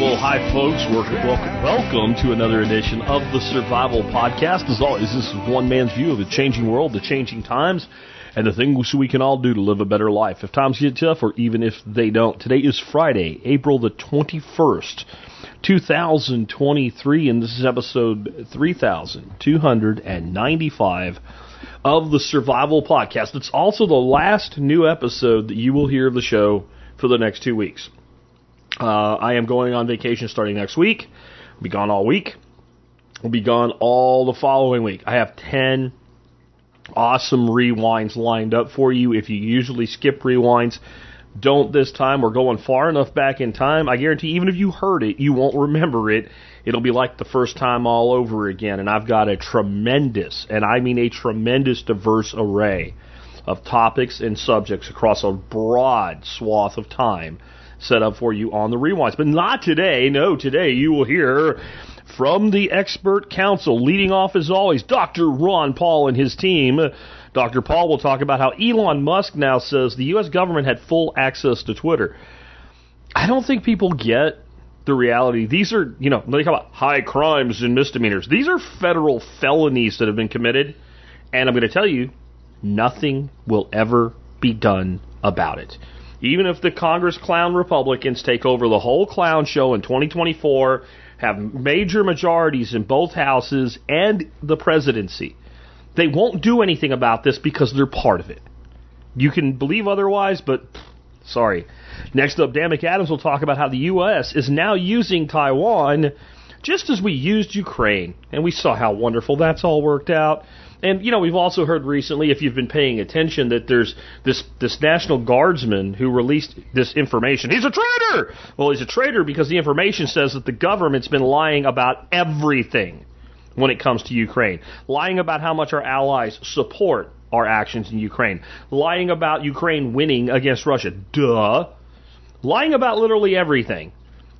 Well, hi, folks. Welcome, welcome, welcome to another edition of the Survival Podcast. As always, this is one man's view of the changing world, the changing times, and the things we can all do to live a better life. If times get tough, or even if they don't. Today is Friday, April the 21st, 2023, and this is episode 3295 of the Survival Podcast. It's also the last new episode that you will hear of the show for the next two weeks. Uh, I am going on vacation starting next week. I'll be gone all week. I'll be gone all the following week. I have 10 awesome rewinds lined up for you. If you usually skip rewinds, don't this time. We're going far enough back in time. I guarantee even if you heard it, you won't remember it. It'll be like the first time all over again. And I've got a tremendous, and I mean a tremendous diverse array of topics and subjects across a broad swath of time set up for you on the rewinds. But not today. No, today you will hear from the expert council, leading off as always, Dr. Ron Paul and his team. Dr. Paul will talk about how Elon Musk now says the U.S. government had full access to Twitter. I don't think people get the reality. These are, you know, they talk about high crimes and misdemeanors. These are federal felonies that have been committed. And I'm going to tell you, nothing will ever be done about it. Even if the Congress clown Republicans take over the whole clown show in 2024, have major majorities in both houses and the presidency, they won't do anything about this because they're part of it. You can believe otherwise, but sorry. Next up, Dan McAdams will talk about how the U.S. is now using Taiwan just as we used Ukraine. And we saw how wonderful that's all worked out. And you know, we've also heard recently, if you've been paying attention, that there's this this National Guardsman who released this information. He's a traitor. Well, he's a traitor because the information says that the government's been lying about everything when it comes to Ukraine, lying about how much our allies support our actions in Ukraine, lying about Ukraine winning against Russia. Duh. Lying about literally everything.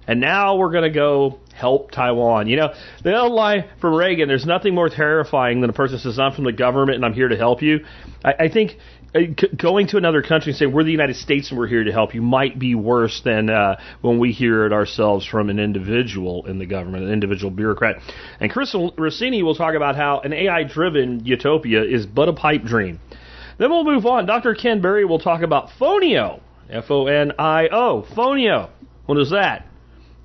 And now we're going to go help Taiwan. You know, the old line from Reagan, there's nothing more terrifying than a person says, I'm from the government and I'm here to help you. I, I think uh, going to another country and saying, we're the United States and we're here to help you might be worse than uh, when we hear it ourselves from an individual in the government, an individual bureaucrat. And Chris Rossini will talk about how an AI driven utopia is but a pipe dream. Then we'll move on. Dr. Ken Berry will talk about Fonio. F O N I O. Fonio. What is that?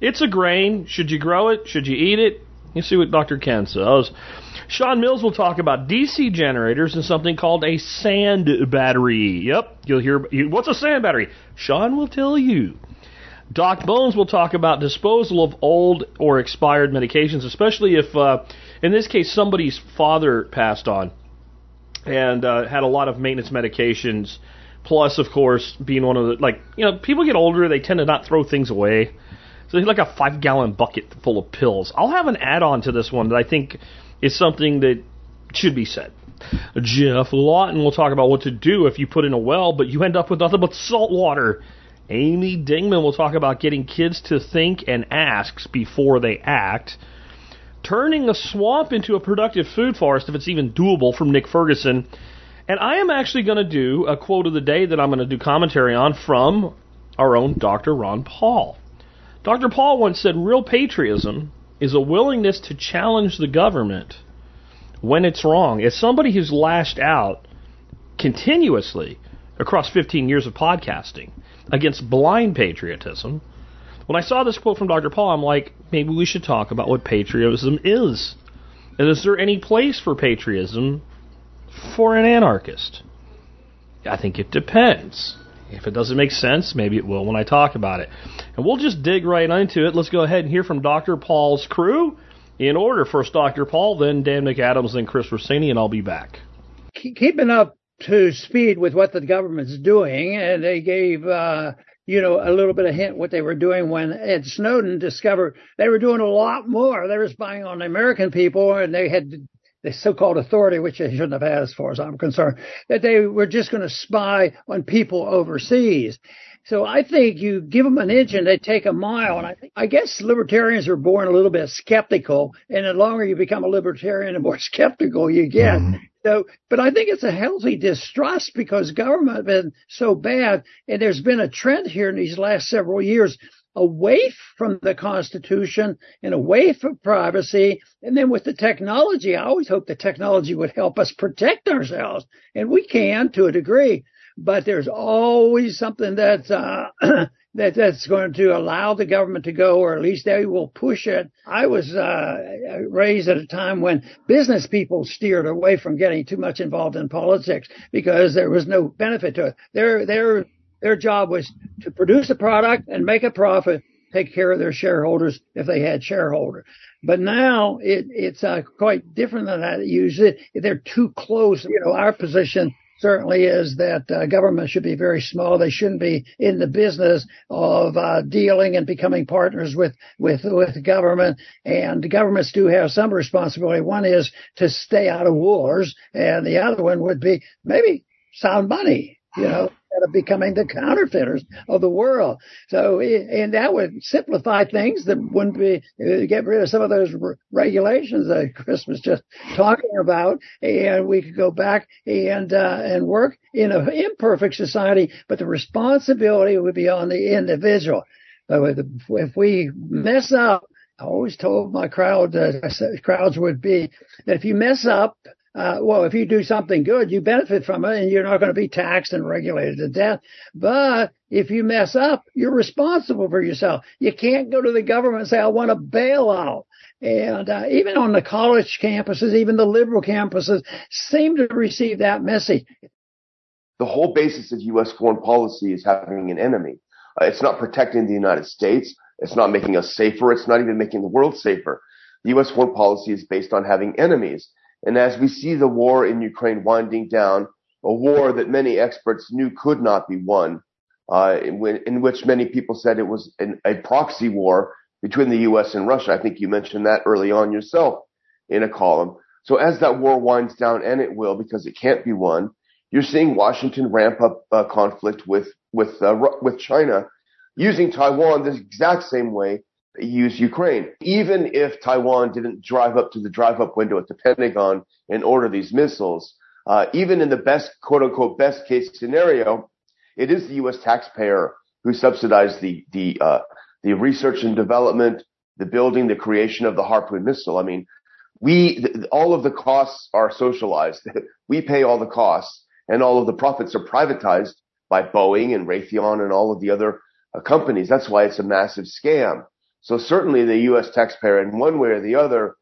It's a grain. Should you grow it? Should you eat it? You see what Dr. Ken says. Sean Mills will talk about DC generators and something called a sand battery. Yep, you'll hear. What's a sand battery? Sean will tell you. Doc Bones will talk about disposal of old or expired medications, especially if, uh, in this case, somebody's father passed on and uh, had a lot of maintenance medications. Plus, of course, being one of the like you know people get older, they tend to not throw things away. So it's like a five gallon bucket full of pills. I'll have an add on to this one that I think is something that should be said. Geoff Lawton will talk about what to do if you put in a well, but you end up with nothing but salt water. Amy Dingmann will talk about getting kids to think and ask before they act. Turning a swamp into a productive food forest, if it's even doable, from Nick Ferguson. And I am actually going to do a quote of the day that I'm going to do commentary on from our own Dr. Ron Paul. Dr. Paul once said real patriotism is a willingness to challenge the government when it's wrong. As somebody who's lashed out continuously across 15 years of podcasting against blind patriotism, when I saw this quote from Dr. Paul, I'm like, maybe we should talk about what patriotism is. And is there any place for patriotism for an anarchist? I think it depends. If it doesn't make sense, maybe it will when I talk about it. And we'll just dig right into it. Let's go ahead and hear from Dr. Paul's crew. In order, first Dr. Paul, then Dan McAdams, then Chris Rossini, and I'll be back. Keeping up to speed with what the government's doing, and they gave, uh, you know, a little bit of hint what they were doing when Ed Snowden discovered they were doing a lot more. They were spying on the American people, and they had the so-called authority, which they shouldn't have had as far as I'm concerned, that they were just going to spy on people overseas. So I think you give them an inch and they take a mile. And I think, I guess libertarians are born a little bit skeptical. And the longer you become a libertarian, the more skeptical you get. Mm-hmm. So, but I think it's a healthy distrust because government has been so bad. And there's been a trend here in these last several years away from the Constitution and away from privacy. And then with the technology, I always hope the technology would help us protect ourselves. And we can to a degree but there's always something that's uh, that that's going to allow the government to go, or at least they will push it. I was uh, raised at a time when business people steered away from getting too much involved in politics because there was no benefit to it. Their their their job was to produce a product and make a profit, take care of their shareholders if they had shareholders. But now it, it's uh, quite different than that. Usually they're too close. You know, our position certainly is that uh, government should be very small. They shouldn't be in the business of uh, dealing and becoming partners with with with government. And governments do have some responsibility. One is to stay out of wars, and the other one would be maybe sound money. You know, of becoming the counterfeiters of the world. So, and that would simplify things that wouldn't be, uh, get rid of some of those regulations that Chris was just talking about. And we could go back and, uh, and work in an imperfect society, but the responsibility would be on the individual. So if we mess up, I always told my crowd, uh, crowds would be that if you mess up, uh, well, if you do something good, you benefit from it and you're not going to be taxed and regulated to death. But if you mess up, you're responsible for yourself. You can't go to the government and say, I want a bailout. And uh, even on the college campuses, even the liberal campuses seem to receive that message. The whole basis of U.S. foreign policy is having an enemy. Uh, it's not protecting the United States. It's not making us safer. It's not even making the world safer. The U.S. foreign policy is based on having enemies. And as we see the war in Ukraine winding down, a war that many experts knew could not be won, uh, in, in, which many people said it was an, a proxy war between the U.S. and Russia. I think you mentioned that early on yourself in a column. So as that war winds down, and it will because it can't be won, you're seeing Washington ramp up uh, conflict with with uh, with China, using Taiwan the exact same way use Ukraine. Even if Taiwan didn't drive up to the drive up window at the Pentagon and order these missiles, uh, even in the best quote unquote best case scenario, it is the U.S. taxpayer who subsidized the the uh, the research and development, the building, the creation of the Harpoon missile. I mean, we th- all of the costs are socialized. we pay all the costs, and all of the profits are privatized by Boeing and Raytheon and all of the other uh, companies. That's why it's a massive scam. So certainly the U.S. taxpayer in one way or the other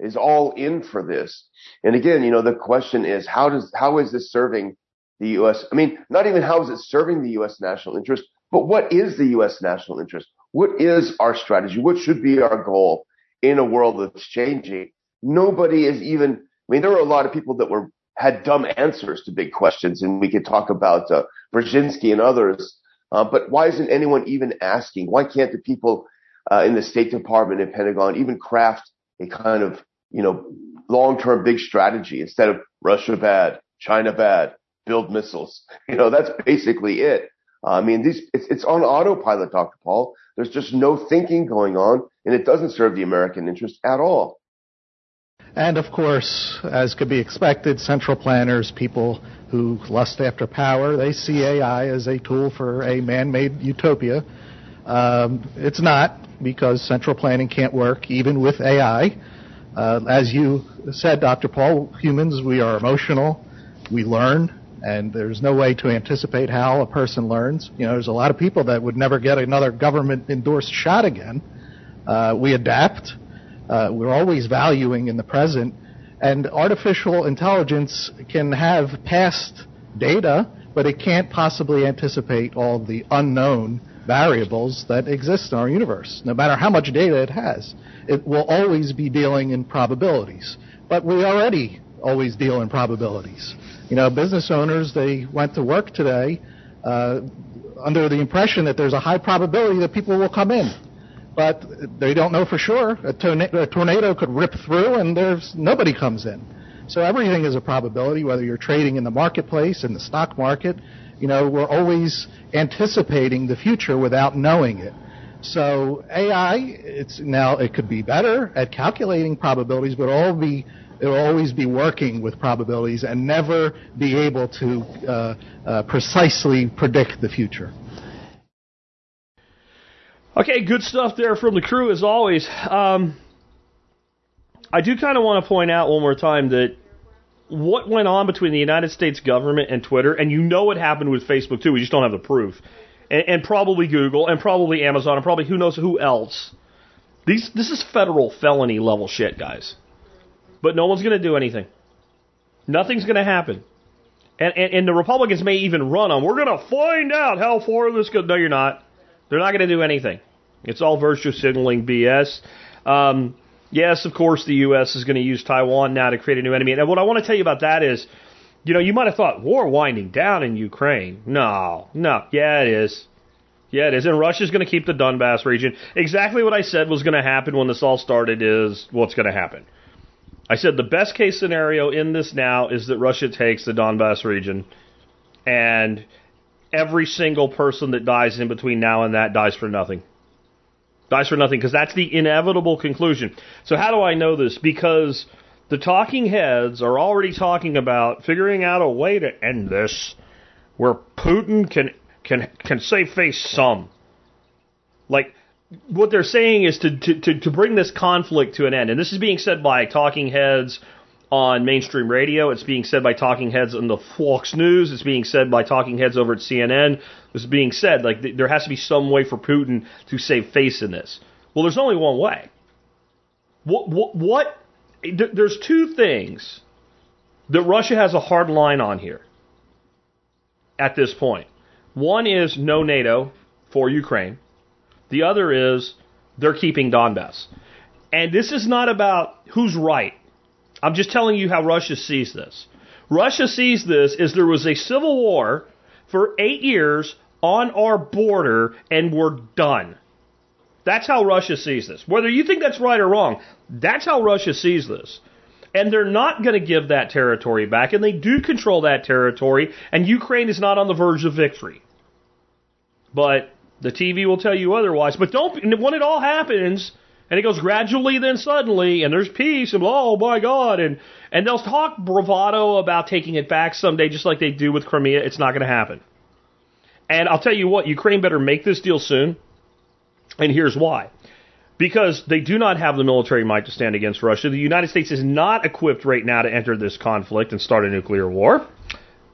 is all in for this. And again, you know, the question is how does, how is this serving the U.S.? I mean, not even how is it serving the U.S. national interest, but what is the U.S. national interest? What is our strategy? What should be our goal in a world that's changing? Nobody is even, I mean, there are a lot of people that were, had dumb answers to big questions and we could talk about, uh, Brzezinski and others. Uh, but why isn't anyone even asking? Why can't the people uh, in the State Department and Pentagon even craft a kind of, you know, long-term big strategy instead of Russia bad, China bad, build missiles. You know, that's basically it. I mean, these, it's, it's on autopilot, Dr. Paul. There's just no thinking going on and it doesn't serve the American interest at all. And of course, as could be expected, central planners, people who lust after power, they see AI as a tool for a man-made utopia. Um, it's not because central planning can't work even with AI. Uh, as you said, Dr. Paul, humans, we are emotional, we learn, and there's no way to anticipate how a person learns. You know, there's a lot of people that would never get another government endorsed shot again. Uh, we adapt. Uh, we're always valuing in the present. And artificial intelligence can have past data, but it can't possibly anticipate all the unknown variables that exist in our universe. No matter how much data it has, it will always be dealing in probabilities. But we already always deal in probabilities. You know, business owners, they went to work today uh, under the impression that there's a high probability that people will come in. But they don't know for sure. A, torna- a tornado could rip through and there's nobody comes in. So everything is a probability, whether you're trading in the marketplace, in the stock market. You know, we're always anticipating the future without knowing it. So AI, it's now it could be better at calculating probabilities, but all be it will always be working with probabilities and never be able to uh, uh, precisely predict the future. Okay, good stuff there from the crew as always. Um, I do kind of want to point out one more time that what went on between the United States government and Twitter, and you know what happened with Facebook too. We just don't have the proof, and, and probably Google, and probably Amazon, and probably who knows who else. These this is federal felony level shit, guys. But no one's going to do anything. Nothing's going to happen. And, and, and the Republicans may even run on, we're going to find out how far this goes. No, you're not. They're not going to do anything. It's all virtue signaling BS. Um, yes, of course, the U.S. is going to use Taiwan now to create a new enemy. And what I want to tell you about that is, you know, you might have thought war winding down in Ukraine. No, no. Yeah, it is. Yeah, it is. And Russia's going to keep the Donbass region. Exactly what I said was going to happen when this all started is what's going to happen. I said the best case scenario in this now is that Russia takes the Donbass region and every single person that dies in between now and that dies for nothing. Dies for nothing because that's the inevitable conclusion. So how do I know this? Because the talking heads are already talking about figuring out a way to end this where Putin can can can save face some. Like what they're saying is to, to, to, bring this conflict to an end. And this is being said by talking heads on mainstream radio. It's being said by talking heads on the Fox News. It's being said by talking heads over at CNN. This is being said like there has to be some way for Putin to save face in this. Well, there's only one way. What, what, what there's two things that Russia has a hard line on here at this point. One is no NATO for Ukraine. The other is they're keeping Donbass. And this is not about who's right. I'm just telling you how Russia sees this. Russia sees this as there was a civil war for eight years on our border and we're done. That's how Russia sees this. Whether you think that's right or wrong, that's how Russia sees this. And they're not going to give that territory back, and they do control that territory, and Ukraine is not on the verge of victory. But the TV will tell you otherwise. But don't when it all happens and it goes gradually, then suddenly, and there's peace, and oh my God, and and they'll talk bravado about taking it back someday, just like they do with Crimea. It's not going to happen. And I'll tell you what, Ukraine better make this deal soon. And here's why. Because they do not have the military might to stand against Russia. The United States is not equipped right now to enter this conflict and start a nuclear war.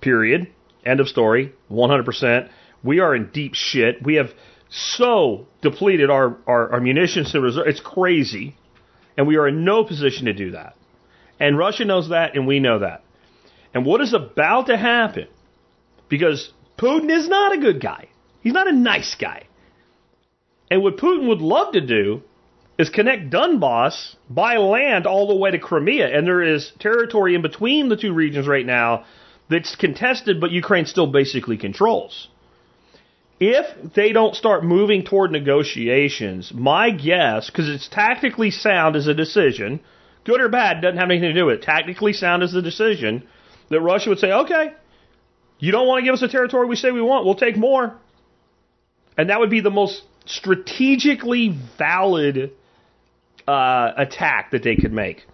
Period. End of story. 100%. We are in deep shit. We have so depleted our, our, our munitions and reserve. It's crazy. And we are in no position to do that. And Russia knows that, and we know that. And what is about to happen, because Putin is not a good guy, he's not a nice guy. And what Putin would love to do is connect Donbass by land all the way to Crimea. And there is territory in between the two regions right now that's contested, but Ukraine still basically controls. If they don't start moving toward negotiations, my guess, because it's tactically sound as a decision, good or bad, doesn't have anything to do with it. Tactically sound as a decision, that Russia would say, okay, you don't want to give us the territory we say we want, we'll take more. And that would be the most strategically valid uh, attack that they could make.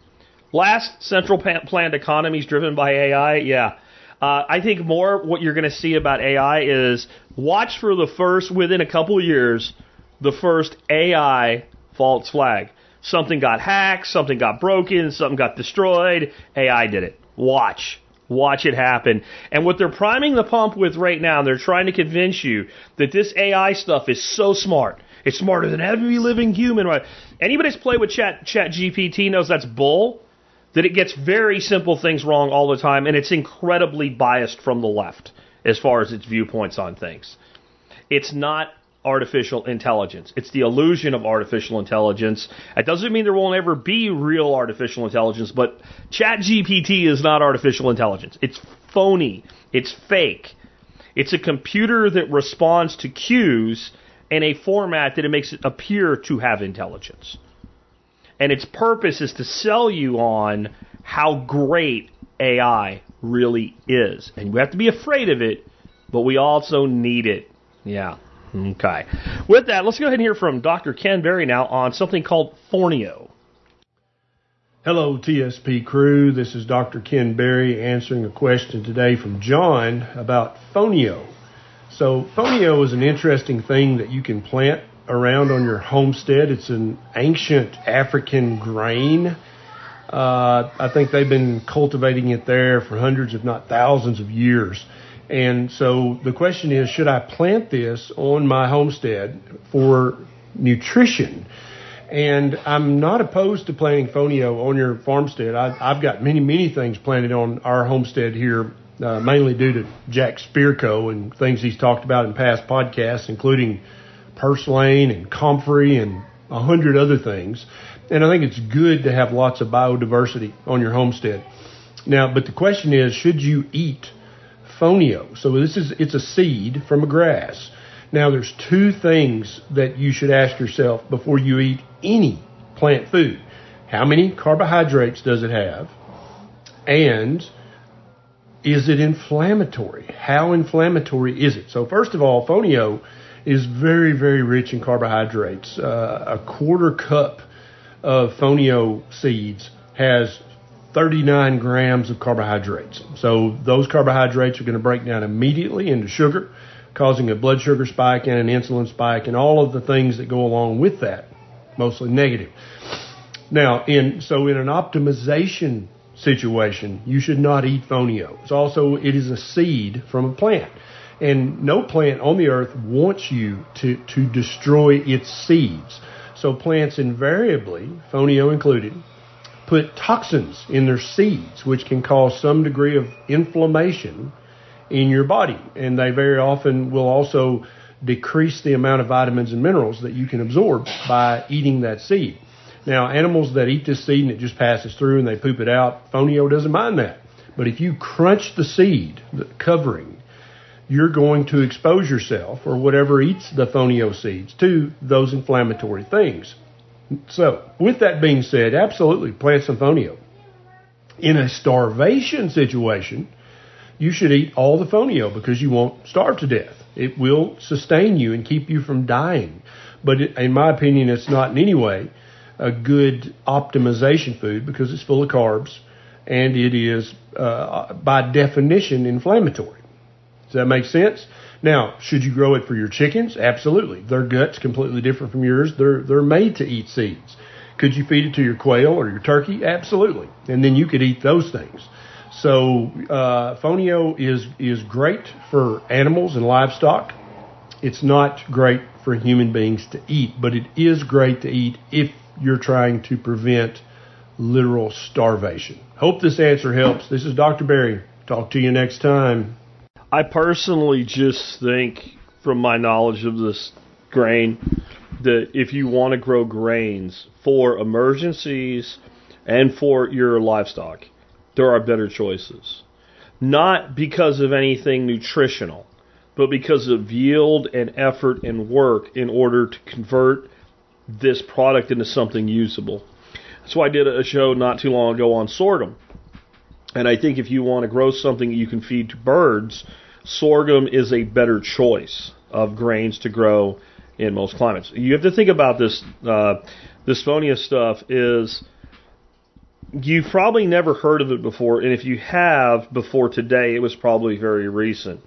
Last central planned economies driven by AI, yeah. Uh, I think more what you're going to see about AI is watch for the first, within a couple years, the first AI false flag. Something got hacked, something got broken, something got destroyed. AI did it. Watch. Watch it happen. And what they're priming the pump with right now, they're trying to convince you that this AI stuff is so smart. It's smarter than every living human. Right? Anybody that's played with Chat Chat GPT knows that's bull that it gets very simple things wrong all the time, and it's incredibly biased from the left as far as its viewpoints on things. It's not artificial intelligence. It's the illusion of artificial intelligence. It doesn't mean there won't ever be real artificial intelligence, but ChatGPT is not artificial intelligence. It's phony. It's fake. It's a computer that responds to cues in a format that it makes it appear to have intelligence and its purpose is to sell you on how great AI really is. And we have to be afraid of it, but we also need it. Yeah. Okay. With that, let's go ahead and hear from Dr. Ken Berry now on something called Fonio. Hello, TSP crew. This is Dr. Ken Berry answering a question today from John about fonio. So, fonio is an interesting thing that you can plant around on your homestead. It's an ancient African grain. Uh, I think they've been cultivating it there for hundreds, if not thousands, of years. And so the question is, should I plant this on my homestead for nutrition? And I'm not opposed to planting fonio on your farmstead. I, I've got many, many things planted on our homestead here, uh, mainly due to Jack Spirko and things he's talked about in past podcasts, including purslane and comfrey and a hundred other things. And I think it's good to have lots of biodiversity on your homestead. Now, but the question is, should you eat fonio? So this is, it's a seed from a grass. Now, there's two things that you should ask yourself before you eat any plant food. How many carbohydrates does it have? And is it inflammatory? How inflammatory is it? So, first of all, fonio is very, very rich in carbohydrates. Uh, a quarter cup of fonio seeds has 39 grams of carbohydrates. So, those carbohydrates are going to break down immediately into sugar causing a blood sugar spike and an insulin spike and all of the things that go along with that, mostly negative. Now, in so in an optimization situation, you should not eat fonio. It's also it is a seed from a plant. And no plant on the earth wants you to, to destroy its seeds. So plants invariably, fonio included, put toxins in their seeds, which can cause some degree of inflammation in your body. And they very often will also decrease the amount of vitamins and minerals that you can absorb by eating that seed. Now, animals that eat this seed and it just passes through and they poop it out, fonio doesn't mind that. But if you crunch the seed, the covering, you're going to expose yourself or whatever eats the fonio seeds to those inflammatory things. So, with that being said, absolutely plant some fonio. In a starvation situation, you should eat all the fonio because you won't starve to death. It will sustain you and keep you from dying. But in my opinion, it's not in any way a good optimization food because it's full of carbs and it is, uh, by definition, inflammatory. Does that make sense? Now, should you grow it for your chickens? Absolutely. Their gut's completely different from yours. They're, they're made to eat seeds. Could you feed it to your quail or your turkey? Absolutely. And then you could eat those things. So uh, fonio is is great for animals and livestock. It's not great for human beings to eat, but it is great to eat if you're trying to prevent literal starvation. Hope this answer helps. This is Dr. Berry. Talk to you next time. I personally just think, from my knowledge of this grain, that if you want to grow grains for emergencies and for your livestock, there are better choices. Not because of anything nutritional, but because of yield and effort and work in order to convert this product into something usable. That's why I did a show not too long ago on sorghum. And I think if you want to grow something you can feed to birds, sorghum is a better choice of grains to grow in most climates. You have to think about this. Uh, this fonio stuff is you've probably never heard of it before, and if you have before today, it was probably very recent.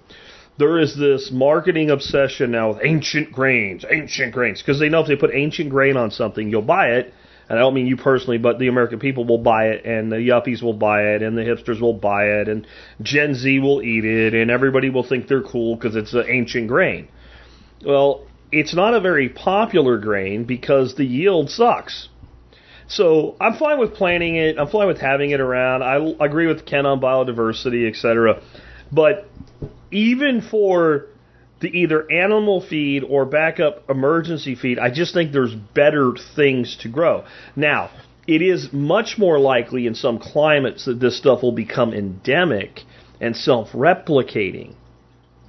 There is this marketing obsession now with ancient grains, ancient grains, because they know if they put ancient grain on something, you'll buy it. And I don't mean you personally, but the American people will buy it, and the yuppies will buy it, and the hipsters will buy it, and Gen Z will eat it, and everybody will think they're cool because it's an ancient grain. Well, it's not a very popular grain because the yield sucks. So I'm fine with planting it. I'm fine with having it around. I, agree with Ken on biodiversity, etc. But even for the either animal feed or backup emergency feed, I just think there's better things to grow. Now, it is much more likely in some climates that this stuff will become endemic and self-replicating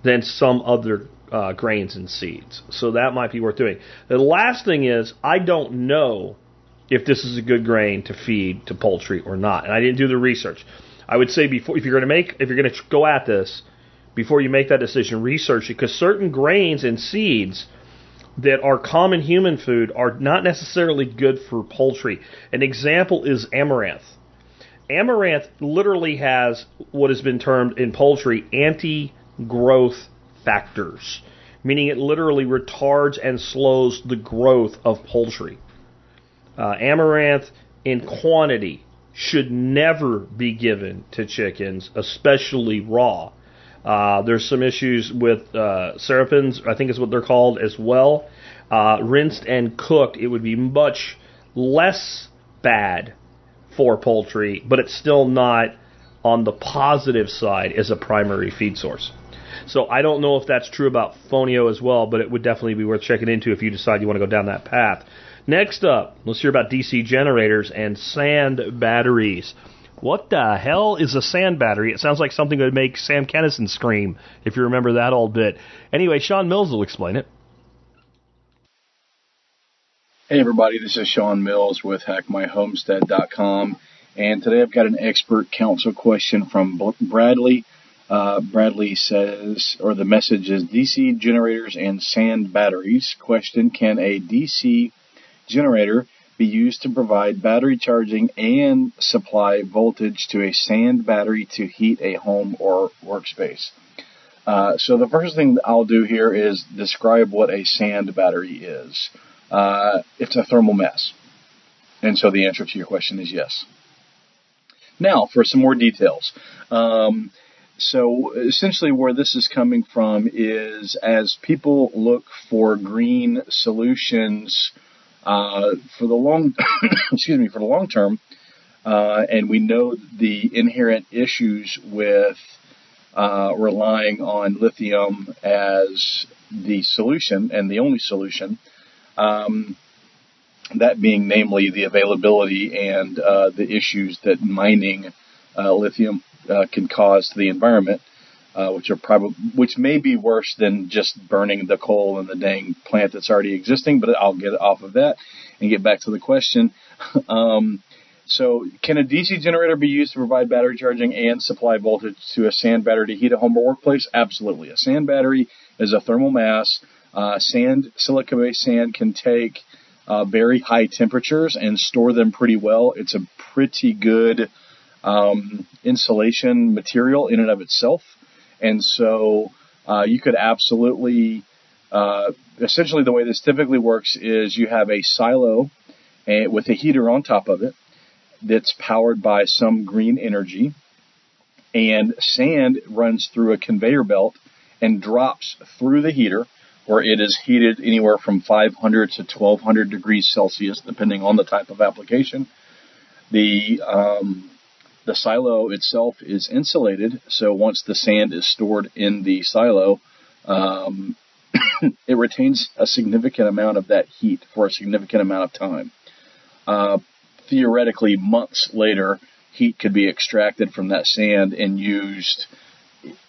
than some other uh, grains and seeds. So that might be worth doing. The last thing is, I don't know if this is a good grain to feed to poultry or not. And I didn't do the research. I would say before if you're going to make if you're going to go at this before you make that decision, research it because certain grains and seeds that are common human food are not necessarily good for poultry. An example is amaranth. Amaranth literally has what has been termed in poultry anti-growth factors, meaning it literally retards and slows the growth of poultry. Uh, amaranth in quantity should never be given to chickens, especially raw. Uh, there's some issues with uh, I think is what they're called as well. Uh, rinsed and cooked, it would be much less bad for poultry, but it's still not on the positive side as a primary feed source. So I don't know if that's true about Fonio as well, but it would definitely be worth checking into if you decide you want to go down that path. Next up, let's hear about DC generators and sand batteries. What the hell is a sand battery? It sounds like something that would make Sam Kinison scream, if you remember that old bit. Anyway, Sean Mills will explain it. Hey everybody, this is Sean Mills with HackMyHomestead.com, and today I've got an expert council question from Bradley. Uh, Bradley says, or the message is DC generators and sand batteries. Question: Can a DC generator be used to provide battery charging and supply voltage to a sand battery to heat a home or workspace. Uh, so the first thing I'll do here is describe what a sand battery is. Uh, it's a thermal mass. And so the answer to your question is yes. Now, for some more details. Um, so essentially where this is coming from is as people look for green solutions uh, for the long, excuse me, for the long term, uh, and we know the inherent issues with uh, relying on lithium as the solution and the only solution. Um, that being namely the availability and uh, the issues that mining uh, lithium can cause to the environment uh, which are probably which may be worse than just burning the coal in the dang plant that's already existing. But I'll get off of that and get back to the question. um, so, can a DC generator be used to provide battery charging and supply voltage to a sand battery to heat a home or workplace? Absolutely. A sand battery is a thermal mass. Uh, sand, silica-based sand, can take uh, very high temperatures and store them pretty well. It's a pretty good um, insulation material in and of itself. And so uh, you could absolutely, uh, essentially, the way this typically works is you have a silo uh, with a heater on top of it that's powered by some green energy, and sand runs through a conveyor belt and drops through the heater where it is heated anywhere from 500 to 1200 degrees Celsius, depending on the type of application. The um, the silo itself is insulated, so once the sand is stored in the silo, um, it retains a significant amount of that heat for a significant amount of time. Uh, theoretically, months later, heat could be extracted from that sand and used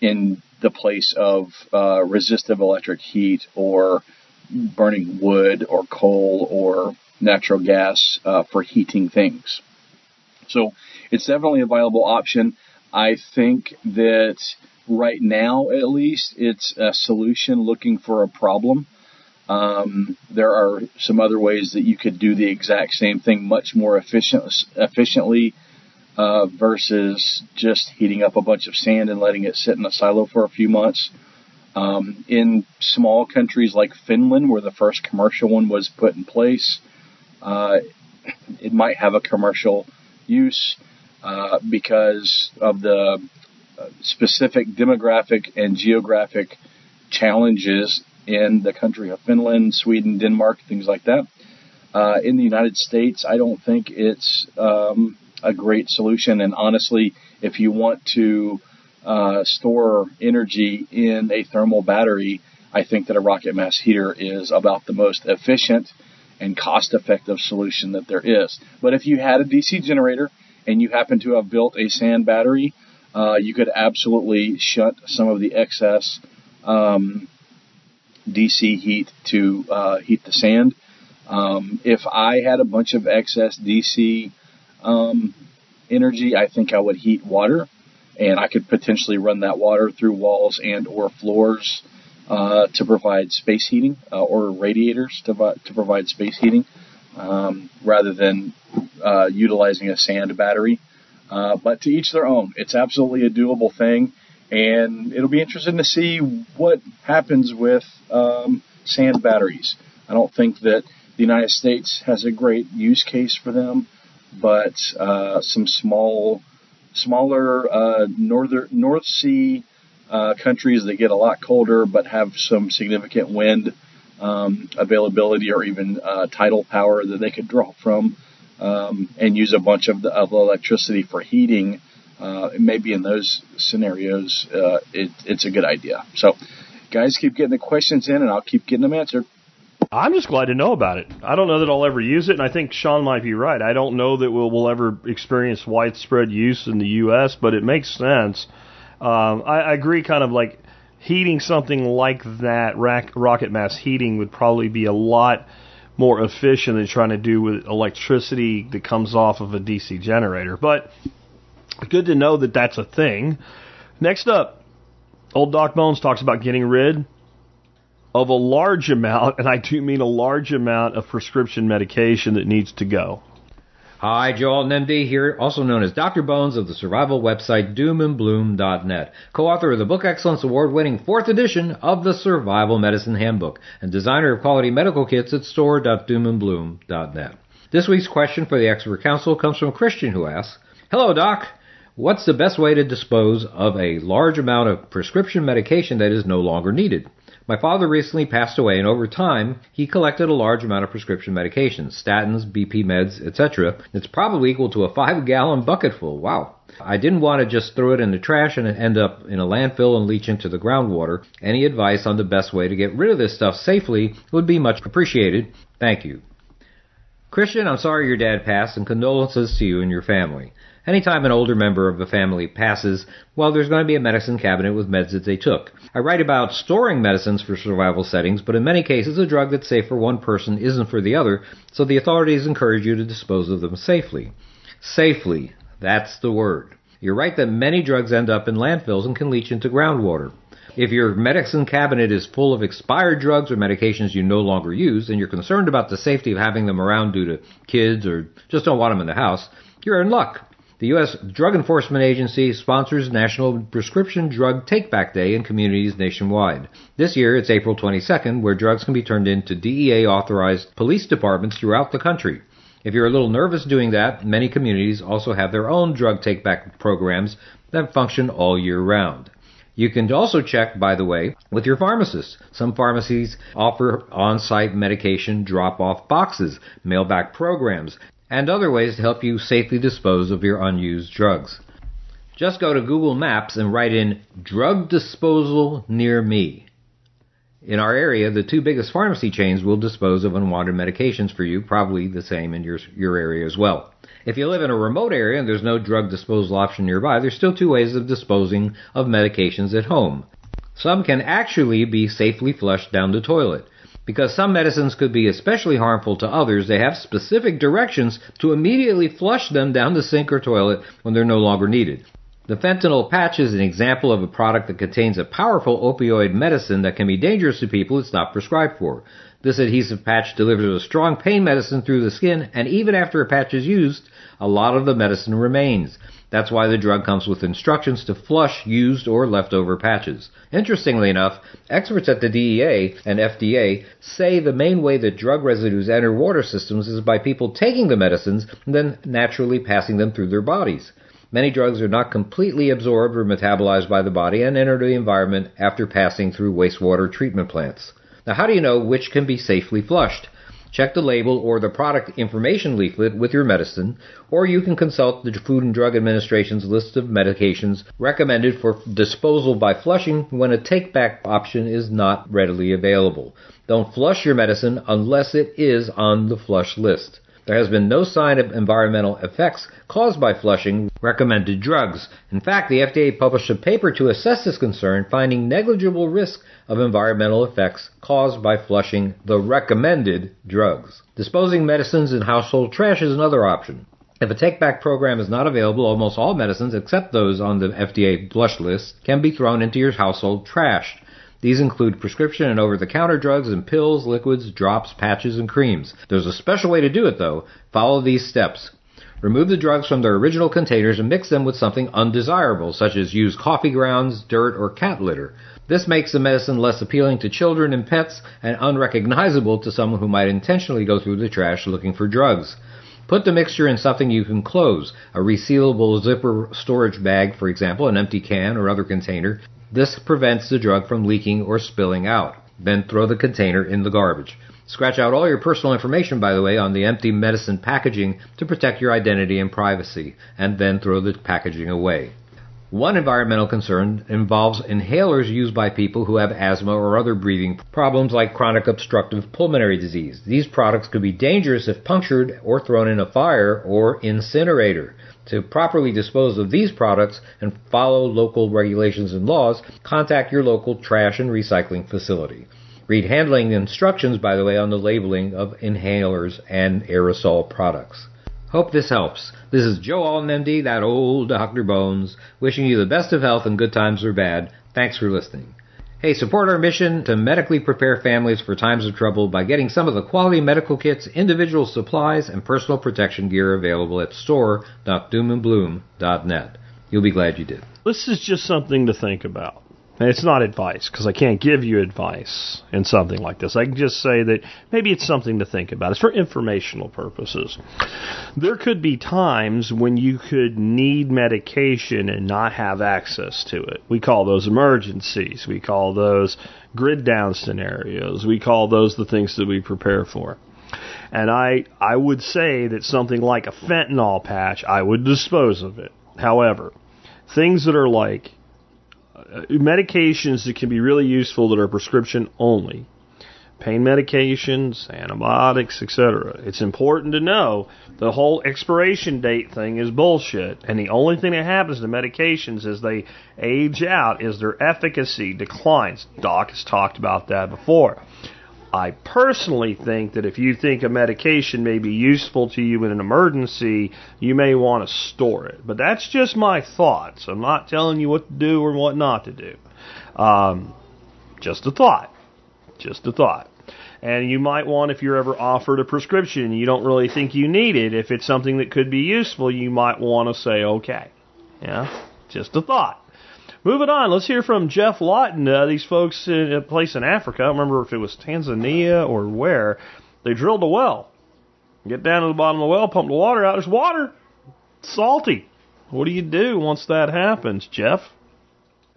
in the place of uh, resistive electric heat or burning wood or coal or natural gas uh, for heating things. So it's definitely a viable option. I think that right now, at least, it's a solution looking for a problem. Um, there are some other ways that you could do the exact same thing much more efficient, efficiently uh, versus just heating up a bunch of sand and letting it sit in a silo for a few months. Um, in small countries like Finland, where the first commercial one was put in place, uh, it might have a commercial use. Uh, because of the uh, specific demographic and geographic challenges in the country of Finland, Sweden, Denmark, things like that. Uh, in the United States, I don't think it's um, a great solution. And honestly, if you want to uh, store energy in a thermal battery, I think that a rocket mass heater is about the most efficient and cost effective solution that there is. But if you had a DC generator and you happen to have built a sand battery, uh, you could absolutely shunt some of the excess um, DC heat to uh, heat the sand. Um, if I had a bunch of excess DC um, energy, I think I would heat water, and I could potentially run that water through walls and or floors uh, to provide space heating uh, or radiators to, to provide space heating um, rather than uh, utilizing a sand battery. Uh, but to each their own. It's absolutely a doable thing, and it'll be interesting to see what happens with um, sand batteries. I don't think that the United States has a great use case for them, but uh, some small, smaller uh, northern North Sea uh, countries that get a lot colder but have some significant wind um, availability or even uh, tidal power that they could draw from um, and use a bunch of the of electricity for heating. Uh, maybe in those scenarios, uh, it, it's a good idea. So, guys, keep getting the questions in, and I'll keep getting them answered. I'm just glad to know about it. I don't know that I'll ever use it, and I think Sean might be right. I don't know that we'll, we'll ever experience widespread use in the U.S., but it makes sense. Um, I, I agree, kind of like heating something like that, rocket mass heating would probably be a lot more efficient than trying to do with electricity that comes off of a DC generator. But good to know that that's a thing. Next up, old Doc Bones talks about getting rid of a large amount, and I do mean a large amount of prescription medication that needs to go. Hi, Joel MD here, also known as Dr. Bones of the survival website doomandbloom.net, co-author of the Book Excellence Award-winning fourth edition of the Survival Medicine Handbook, and designer of quality medical kits at store.doomandbloom.net. This week's question for the expert council comes from Christian who asks, Hello, Doc. What's the best way to dispose of a large amount of prescription medication that is no longer needed? My father recently passed away, and over time, he collected a large amount of prescription medications, statins, BP meds, etc. It's probably equal to a five gallon bucketful. Wow. I didn't want to just throw it in the trash and end up in a landfill and leach into the groundwater. Any advice on the best way to get rid of this stuff safely would be much appreciated. Thank you. Christian, I'm sorry your dad passed and condolences to you and your family. Anytime an older member of a family passes, well, there's going to be a medicine cabinet with meds that they took. I write about storing medicines for survival settings, but in many cases, a drug that's safe for one person isn't for the other, so the authorities encourage you to dispose of them safely. Safely. That's the word. You're right that many drugs end up in landfills and can leach into groundwater. If your medicine cabinet is full of expired drugs or medications you no longer use, and you're concerned about the safety of having them around due to kids or just don't want them in the house, you're in luck. The U.S. Drug Enforcement Agency sponsors National Prescription Drug Takeback Day in communities nationwide. This year, it's April 22nd, where drugs can be turned into DEA authorized police departments throughout the country. If you're a little nervous doing that, many communities also have their own drug takeback programs that function all year round. You can also check, by the way, with your pharmacist. Some pharmacies offer on-site medication drop-off boxes, mail-back programs, and other ways to help you safely dispose of your unused drugs. Just go to Google Maps and write in drug disposal near me. In our area, the two biggest pharmacy chains will dispose of unwanted medications for you, probably the same in your, your area as well. If you live in a remote area and there's no drug disposal option nearby, there's still two ways of disposing of medications at home. Some can actually be safely flushed down the toilet. Because some medicines could be especially harmful to others, they have specific directions to immediately flush them down the sink or toilet when they're no longer needed. The fentanyl patch is an example of a product that contains a powerful opioid medicine that can be dangerous to people it's not prescribed for. This adhesive patch delivers a strong pain medicine through the skin, and even after a patch is used, a lot of the medicine remains. That's why the drug comes with instructions to flush used or leftover patches. Interestingly enough, experts at the DEA and FDA say the main way that drug residues enter water systems is by people taking the medicines and then naturally passing them through their bodies. Many drugs are not completely absorbed or metabolized by the body and enter the environment after passing through wastewater treatment plants. Now, how do you know which can be safely flushed? Check the label or the product information leaflet with your medicine, or you can consult the Food and Drug Administration's list of medications recommended for disposal by flushing when a take back option is not readily available. Don't flush your medicine unless it is on the flush list. There has been no sign of environmental effects caused by flushing recommended drugs. In fact, the FDA published a paper to assess this concern, finding negligible risk of environmental effects caused by flushing the recommended drugs. Disposing medicines in household trash is another option. If a take back program is not available, almost all medicines, except those on the FDA flush list, can be thrown into your household trash. These include prescription and over the counter drugs and pills, liquids, drops, patches, and creams. There's a special way to do it though. Follow these steps. Remove the drugs from their original containers and mix them with something undesirable, such as used coffee grounds, dirt, or cat litter. This makes the medicine less appealing to children and pets and unrecognizable to someone who might intentionally go through the trash looking for drugs. Put the mixture in something you can close, a resealable zipper storage bag, for example, an empty can or other container. This prevents the drug from leaking or spilling out. Then throw the container in the garbage. Scratch out all your personal information, by the way, on the empty medicine packaging to protect your identity and privacy, and then throw the packaging away. One environmental concern involves inhalers used by people who have asthma or other breathing problems like chronic obstructive pulmonary disease. These products could be dangerous if punctured or thrown in a fire or incinerator. To properly dispose of these products and follow local regulations and laws, contact your local trash and recycling facility. Read handling instructions, by the way, on the labeling of inhalers and aerosol products. Hope this helps. This is Joe Alton, MD, that old Dr. Bones, wishing you the best of health in good times or bad. Thanks for listening. Hey, support our mission to medically prepare families for times of trouble by getting some of the quality medical kits, individual supplies, and personal protection gear available at store.doomandbloom.net. You'll be glad you did. This is just something to think about. And it's not advice because I can't give you advice in something like this. I can just say that maybe it's something to think about. It's for informational purposes. There could be times when you could need medication and not have access to it. We call those emergencies. We call those grid down scenarios. We call those the things that we prepare for. And I I would say that something like a fentanyl patch, I would dispose of it. However, things that are like medications that can be really useful that are prescription only. Pain medications antibiotics etc it's important to know the whole expiration date thing is bullshit and the only thing that happens to medications as they age out is their efficacy declines. Doc has talked about that before I personally think that if you think a medication may be useful to you in an emergency, you may want to store it. But that's just my thoughts. I'm not telling you what to do or what not to do. Um, just a thought. Just a thought. And you might want, if you're ever offered a prescription and you don't really think you need it, if it's something that could be useful, you might want to say, okay. Yeah? Just a thought. Moving on, let's hear from Geoff Lawton. Uh, these folks in a place in Africa, I don't remember if it was Tanzania or where, they drilled a well. Get down to the bottom of the well, pump the water out. There's water. It's salty. What do you do once that happens, Geoff?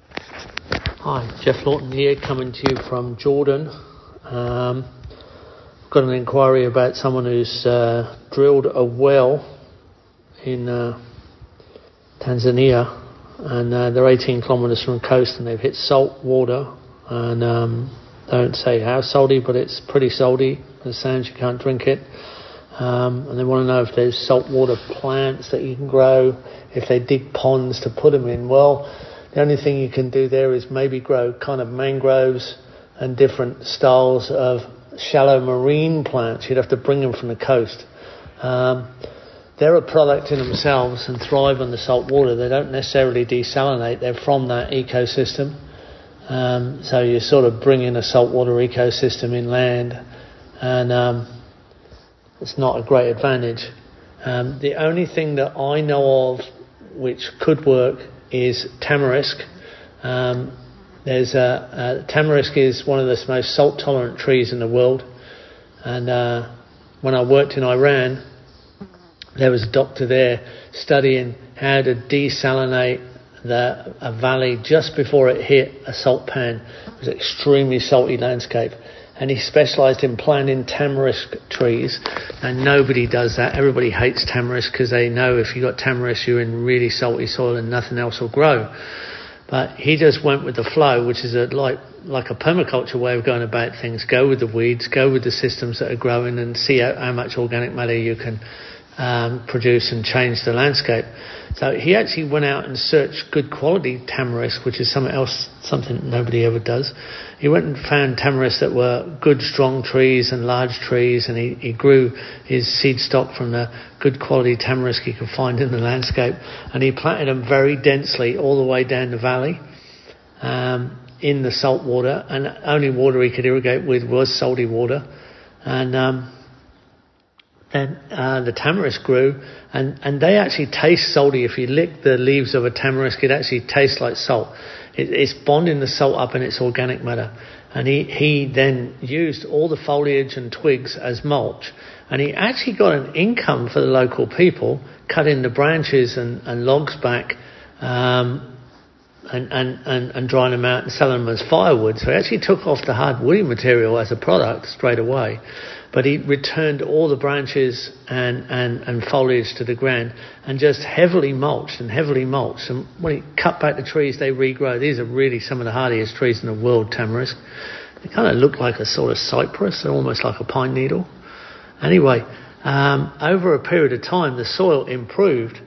Hi, Geoff Lawton here, coming to you from Jordan. Um, got an inquiry about someone who's uh, drilled a well in uh, Tanzania, and uh, they're 18 kilometres from the coast, and they've hit salt water, and um, don't say how salty, but it's pretty salty. The sounds you can't drink it. Um, and they want to know if there's saltwater plants that you can grow, if they dig ponds to put them in. Well, the only thing you can do there is maybe grow kind of mangroves and different styles of shallow marine plants. You'd have to bring them from the coast. Um, they're a product in themselves and thrive on the salt water. They don't necessarily desalinate. They're from that ecosystem. Um, so you're sort of bring in a saltwater ecosystem inland, and um, it's not a great advantage. Um, the only thing that I know of which could work is tamarisk. Um, there's a, a, tamarisk is one of the most salt tolerant trees in the world, and uh, when I worked in Iran, there was a doctor there studying how to desalinate the, a valley just before it hit a salt pan. It was an extremely salty landscape. And he specialized in planting tamarisk trees, and nobody does that. Everybody hates tamarisk because they know if you've got tamarisk, you're in really salty soil and nothing else will grow. But he just went with the flow, which is a, like like a permaculture way of going about things. Go with the weeds, go with the systems that are growing, and see how, how much organic matter you can um, produce and change the landscape. So he actually went out and searched good quality tamarisk, which is something else, something nobody ever does. He went and found tamarisks that were good, strong trees and large trees, and he, he grew his seed stock from the good quality tamarisk he could find in the landscape, and he planted them very densely all the way down the valley. Um, in the salt water, and only water he could irrigate with was salty water, and um, then uh, the tamarisk grew, and, and they actually taste salty. If you lick the leaves of a tamarisk, it actually tastes like salt. It, it's bonding the salt up in its organic matter. And he, he then used all the foliage and twigs as mulch. And he actually got an income for the local people, cutting the branches and, and logs back um, and, and, and, and drying them out and selling them as firewood. So he actually took off the hard woody material as a product straight away but he returned all the branches and, and, and foliage to the ground and just heavily mulched and heavily mulched. And when he cut back the trees, they regrow. These are really some of the hardiest trees in the world, tamarisk. They kind of look like a sort of cypress, they're almost like a pine needle. Anyway, um, over a period of time, the soil improved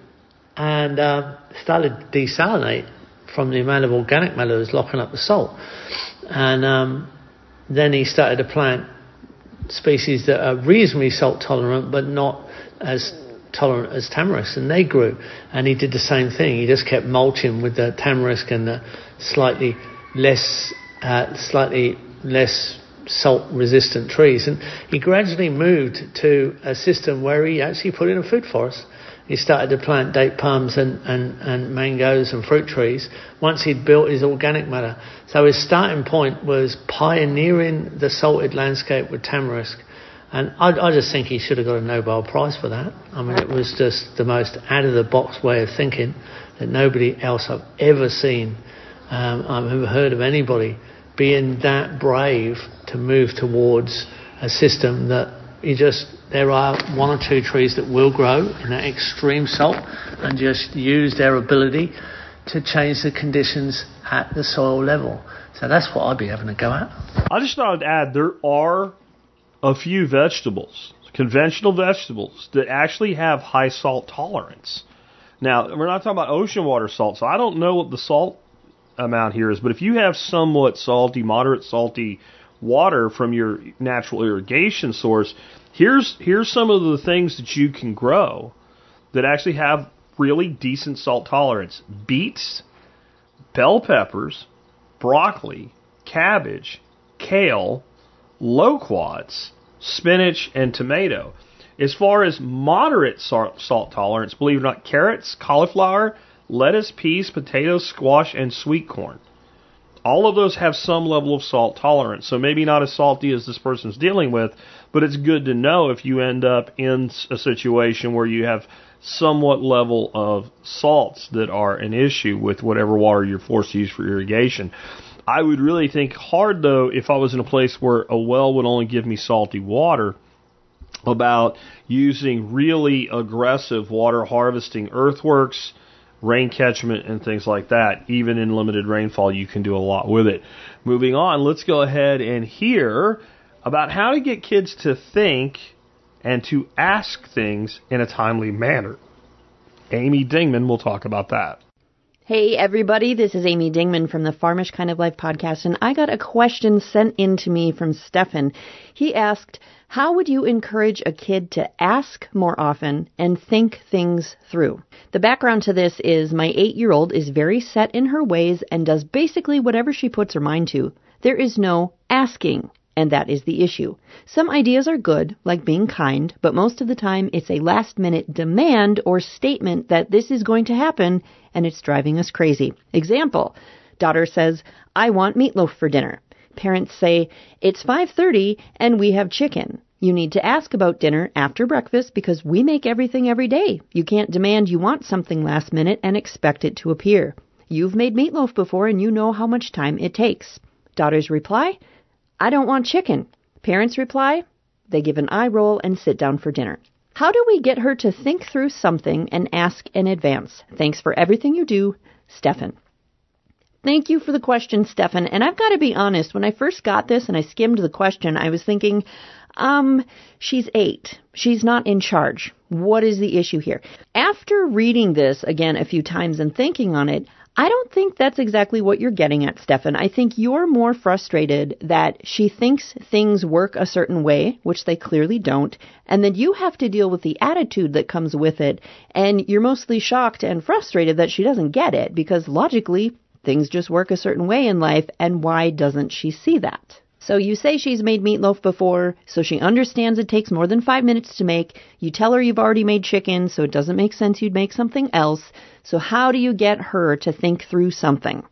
and uh, started to desalinate from the amount of organic matter that was locking up the salt. And um, then he started to plant species that are reasonably salt tolerant but not as tolerant as tamarisk, and they grew. And he did the same thing. He just kept mulching with the tamarisk and the slightly less, uh, slightly less salt resistant trees. And he gradually moved to a system where he actually put in a food forest he started to plant date palms and, and, and mangoes and fruit trees once he'd built his organic matter. So his starting point was pioneering the salted landscape with tamarisk. And I, I just think he should have got a Nobel Prize for that. I mean, it was just the most out of the box way of thinking that nobody else I've ever seen, um, I've ever heard of anybody being that brave to move towards a system that you just there are one or two trees that will grow in that extreme salt and just use their ability to change the conditions at the soil level. So that's what I'd be having to go at. I just thought I'd add there are a few vegetables, conventional vegetables, that actually have high salt tolerance. Now, we're not talking about ocean water salt, so I don't know what the salt amount here is, but if you have somewhat salty, moderate salty water from your natural irrigation source, here's here's some of the things that you can grow that actually have really decent salt tolerance. Beets, bell peppers, broccoli, cabbage, kale, loquats, spinach, and tomato. As far as moderate salt tolerance, believe it or not, carrots, cauliflower, lettuce, peas, potatoes, squash, and sweet corn. All of those have some level of salt tolerance. So maybe not as salty as this person's dealing with, but it's good to know if you end up in a situation where you have somewhat level of salts that are an issue with whatever water you're forced to use for irrigation. I would really think hard though if I was in a place where a well would only give me salty water about using really aggressive water harvesting earthworks rain catchment and things like that. Even in limited rainfall, you can do a lot with it. Moving on, let's go ahead and hear about how to get kids to think and to ask things in a timely manner. Amy Dingmann will talk about that. Hey everybody, this is Amy Dingmann from the Farmish Kind of Life podcast, and I got a question sent in to me from Stefan. He asked, how would you encourage a kid to ask more often and think things through? The background to this is my eight year old is very set in her ways and does basically whatever she puts her mind to. There is no asking. And that is the issue. Some ideas are good, like being kind, but most of the time it's a last minute demand or statement that this is going to happen and it's driving us crazy. Example, daughter says, I want meatloaf for dinner. Parents say, it's 5.30 and we have chicken. You need to ask about dinner after breakfast because we make everything every day. You can't demand you want something last minute and expect it to appear. You've made meatloaf before and you know how much time it takes. Daughters reply, I don't want chicken. Parents reply, they give an eye roll and sit down for dinner. How do we get her to think through something and ask in advance? Thanks for everything you do, Stefan. Thank you for the question, Stefan. And I've got to be honest, when I first got this and I skimmed the question, I was thinking, um, she's eight. She's not in charge. What is the issue here? After reading this again a few times and thinking on it, I don't think that's exactly what you're getting at, Stefan. I think you're more frustrated that she thinks things work a certain way, which they clearly don't, and then you have to deal with the attitude that comes with it, and you're mostly shocked and frustrated that she doesn't get it, because logically, things just work a certain way in life, and why doesn't she see that? So you say she's made meatloaf before, so she understands it takes more than five minutes to make. You tell her you've already made chicken, so it doesn't make sense you'd make something else. So how do you get her to think through something?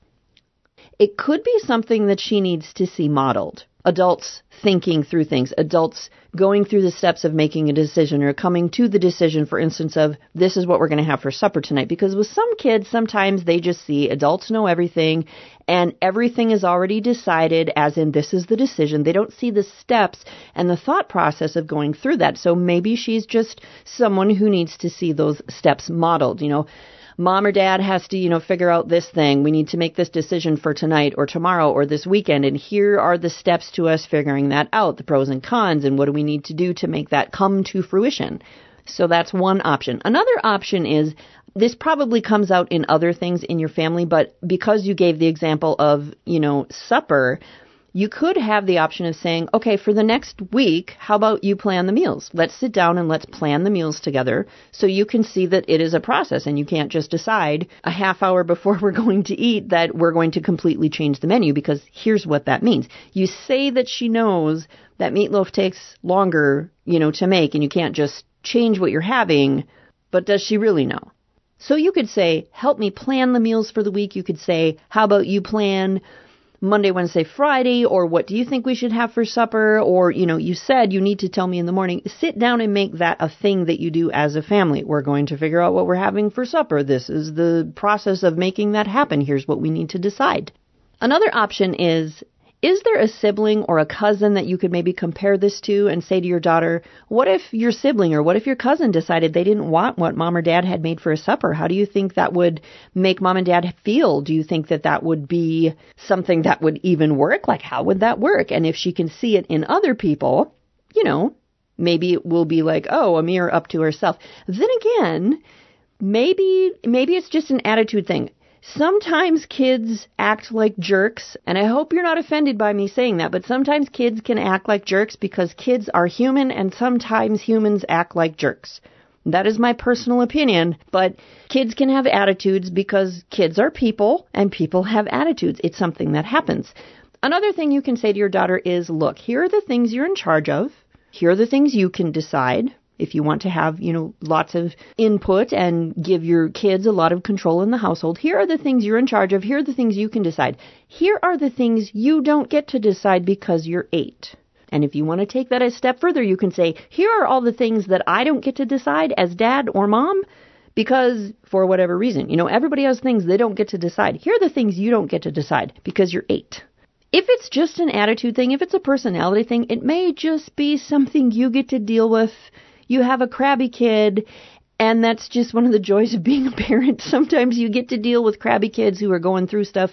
It could be something that she needs to see modeled. Adults thinking through things, adults going through the steps of making a decision or coming to the decision, for instance, of this is what we're going to have for supper tonight. Because with some kids, sometimes they just see adults know everything and everything is already decided, as in this is the decision. They don't see the steps and the thought process of going through that. So maybe she's just someone who needs to see those steps modeled. You know, mom or dad has to, you know, figure out this thing. We need to make this decision for tonight or tomorrow or this weekend. And here are the steps to us figuring that out, the pros and cons, and what do we need to do to make that come to fruition. So that's one option. Another option is this probably comes out in other things in your family, but because you gave the example of, you know, supper, you could have the option of saying, okay, for the next week, how about you plan the meals? Let's sit down and let's plan the meals together so you can see that it is a process and you can't just decide a half hour before we're going to eat that we're going to completely change the menu because here's what that means. You say that she knows that meatloaf takes longer, you know, to make and you can't just change what you're having, but does she really know? So you could say, help me plan the meals for the week. You could say, how about you plan Monday, Wednesday, Friday, or what do you think we should have for supper? Or, you know, you said you need to tell me in the morning. Sit down and make that a thing that you do as a family. We're going to figure out what we're having for supper. This is the process of making that happen. Here's what we need to decide. Another option is is there a sibling or a cousin that you could maybe compare this to and say to your daughter, what if your sibling or what if your cousin decided they didn't want what mom or dad had made for a supper? How do you think that would make mom and dad feel? Do you think that that would be something that would even work? Like, how would that work? And if she can see it in other people, you know, maybe it will be like, oh, a mirror up to herself. Then again, maybe, maybe it's just an attitude thing. Sometimes kids act like jerks, and I hope you're not offended by me saying that, but sometimes kids can act like jerks because kids are human and sometimes humans act like jerks. That is my personal opinion, but kids can have attitudes because kids are people and people have attitudes. It's something that happens. Another thing you can say to your daughter is, look, here are the things you're in charge of. Here are the things you can decide if you want to have, you know, lots of input and give your kids a lot of control in the household, here are the things you're in charge of. Here are the things you can decide. Here are the things you don't get to decide because you're eight. And if you want to take that a step further, you can say, here are all the things that I don't get to decide as dad or mom because for whatever reason. You know, everybody has things they don't get to decide. Here are the things you don't get to decide because you're eight. If it's just an attitude thing, if it's a personality thing, it may just be something you get to deal with you have a crabby kid and that's just one of the joys of being a parent. Sometimes you get to deal with crabby kids who are going through stuff.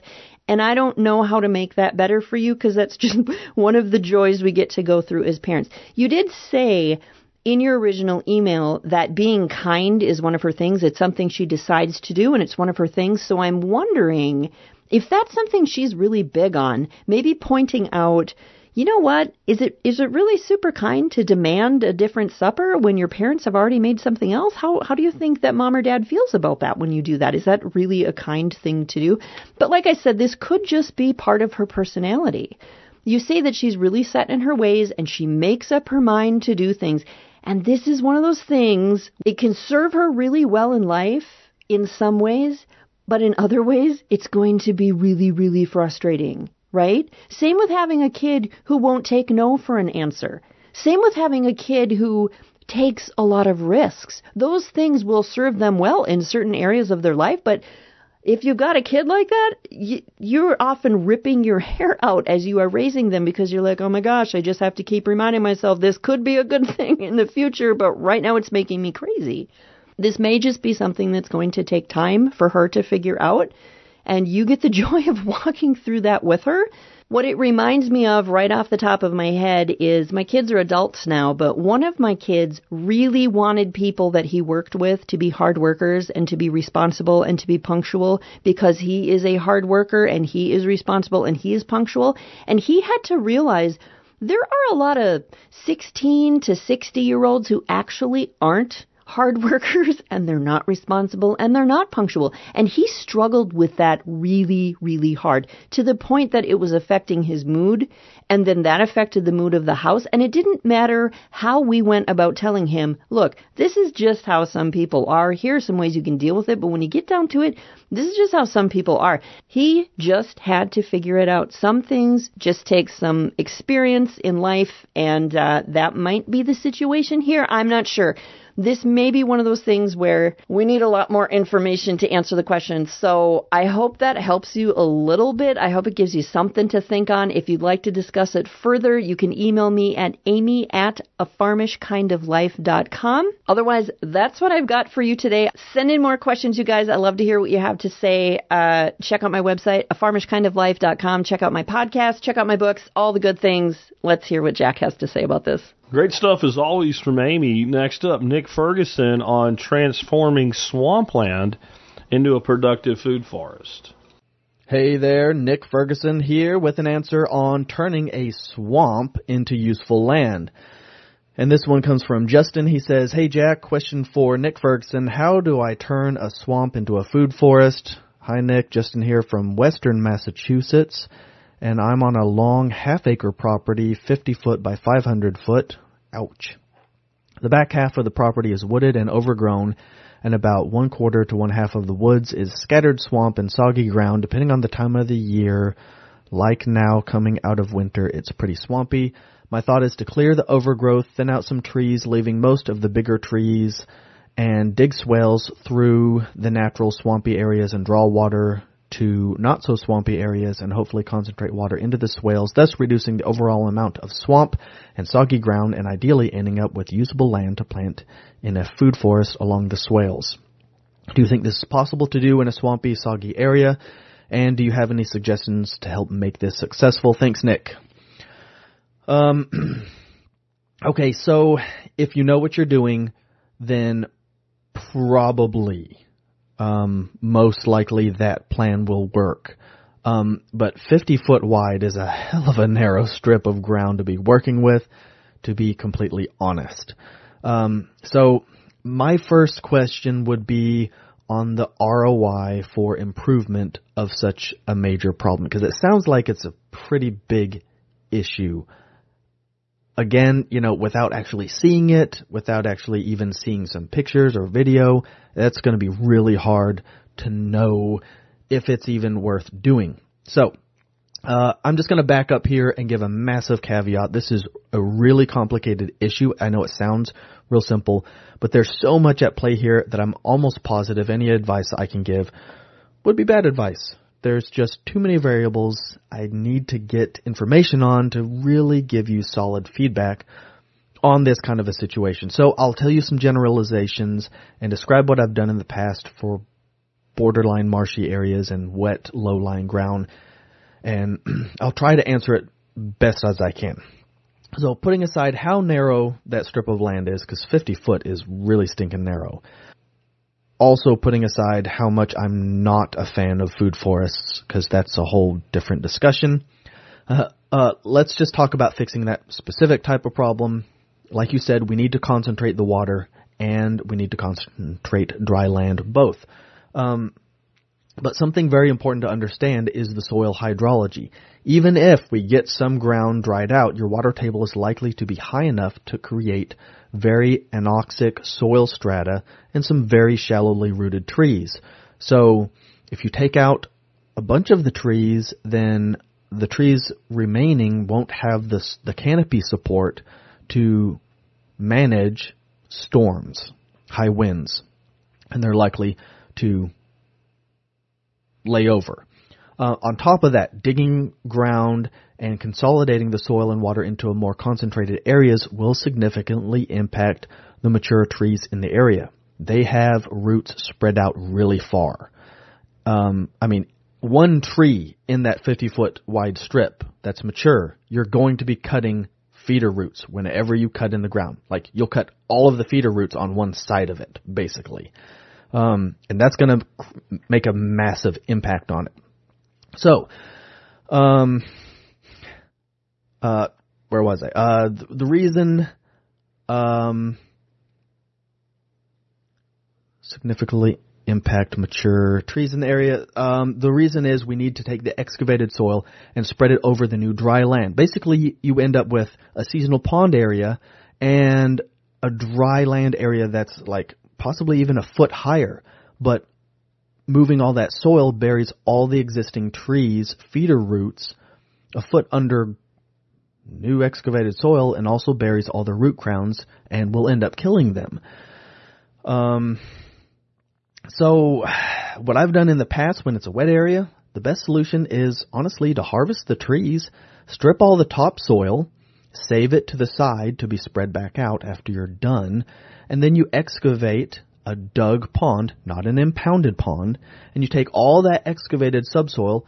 And I don't know how to make that better for you because that's just one of the joys we get to go through as parents. You did say in your original email that being kind is one of her things. It's something she decides to do and it's one of her things. So I'm wondering if that's something she's really big on, maybe pointing out you know what? Is it is it really super kind to demand a different supper when your parents have already made something else? How how do you think that mom or dad feels about that when you do that? Is that really a kind thing to do? But like I said, this could just be part of her personality. You say that she's really set in her ways and she makes up her mind to do things. And this is one of those things, it can serve her really well in life in some ways, but in other ways, it's going to be really, really frustrating right? Same with having a kid who won't take no for an answer. Same with having a kid who takes a lot of risks. Those things will serve them well in certain areas of their life, but if you've got a kid like that, you're often ripping your hair out as you are raising them because you're like, oh my gosh, I just have to keep reminding myself this could be a good thing in the future, but right now it's making me crazy. This may just be something that's going to take time for her to figure out and you get the joy of walking through that with her. What it reminds me of right off the top of my head is my kids are adults now, but one of my kids really wanted people that he worked with to be hard workers and to be responsible and to be punctual because he is a hard worker and he is responsible and he is punctual. And he had to realize there are a lot of 16 to 60 year olds who actually aren't hard workers and they're not responsible and they're not punctual. And he struggled with that really, really hard to the point that it was affecting his mood and then that affected the mood of the house. And it didn't matter how we went about telling him, look, this is just how some people are. Here are some ways you can deal with it. But when you get down to it, this is just how some people are. He just had to figure it out. Some things just take some experience in life and uh, that might be the situation here. I'm not sure this may be one of those things where we need a lot more information to answer the question. So I hope that helps you a little bit. I hope it gives you something to think on. If you'd like to discuss it further, you can email me at amy at a farmishkindoflife.com. Otherwise, that's what I've got for you today. Send in more questions, you guys. I love to hear what you have to say. Uh, check out my website, a farmishkindoflife.com. Check out my podcast. Check out my books. All the good things. Let's hear what Jack has to say about this. Great stuff as always from Amy. Next up, Nick Ferguson on transforming swampland into a productive food forest. Hey there, Nick Ferguson here with an answer on turning a swamp into useful land. And this one comes from Justin. He says, Hey Jack, question for Nick Ferguson. How do I turn a swamp into a food forest? Hi Nick, Justin here from Western Massachusetts and I'm on a long half acre property, 50 foot by 500 foot. Ouch. The back half of the property is wooded and overgrown, and about one quarter to one half of the woods is scattered swamp and soggy ground, depending on the time of the year. Like now, coming out of winter, it's pretty swampy. My thought is to clear the overgrowth, thin out some trees, leaving most of the bigger trees, and dig swales through the natural swampy areas and draw water to not so swampy areas and hopefully concentrate water into the swales, thus reducing the overall amount of swamp and soggy ground and ideally ending up with usable land to plant in a food forest along the swales. Do you think this is possible to do in a swampy, soggy area? And do you have any suggestions to help make this successful? Thanks, Nick. Um, okay, so if you know what you're doing, then probably um, most likely that plan will work. Um, but 50 foot wide is a hell of a narrow strip of ground to be working with, to be completely honest. Um, so my first question would be on the ROI for improvement of such a major problem, because it sounds like it's a pretty big issue. Again, you know, without actually seeing it, without actually even seeing some pictures or video, that's going to be really hard to know if it's even worth doing. So, uh, I'm just going to back up here and give a massive caveat. This is a really complicated issue. I know it sounds real simple, but there's so much at play here that I'm almost positive any advice I can give would be bad advice. There's just too many variables I need to get information on to really give you solid feedback on this kind of a situation. So I'll tell you some generalizations and describe what I've done in the past for borderline marshy areas and wet low-lying ground and I'll try to answer it best as I can. So putting aside how narrow that strip of land is, because 50 foot is really stinking narrow. Also putting aside how much I'm not a fan of food forests, because that's a whole different discussion. Uh, uh, let's just talk about fixing that specific type of problem. Like you said, we need to concentrate the water and we need to concentrate dry land both. Um, but something very important to understand is the soil hydrology. Even if we get some ground dried out, your water table is likely to be high enough to create very anoxic soil strata and some very shallowly rooted trees. So if you take out a bunch of the trees, then the trees remaining won't have the, the canopy support to manage storms, high winds, and they're likely to lay over. Uh, on top of that, digging ground and consolidating the soil and water into more concentrated areas will significantly impact the mature trees in the area. They have roots spread out really far. Um, I mean, one tree in that 50 foot wide strip that's mature, you're going to be cutting feeder roots whenever you cut in the ground. Like you'll cut all of the feeder roots on one side of it, basically. Um, and that's going to make a massive impact on it. So, um, uh, where was I? Uh, the, the reason, um, significantly impact mature trees in the area. Um, the reason is we need to take the excavated soil and spread it over the new dry land. Basically, you end up with a seasonal pond area and a dry land area that's like possibly even a foot higher. But moving all that soil buries all the existing trees, feeder roots, a foot under new excavated soil and also buries all the root crowns and will end up killing them. Um, so, what I've done in the past when it's a wet area, the best solution is honestly to harvest the trees, strip all the topsoil, save it to the side to be spread back out after you're done, and then you excavate a dug pond, not an impounded pond, and you take all that excavated subsoil,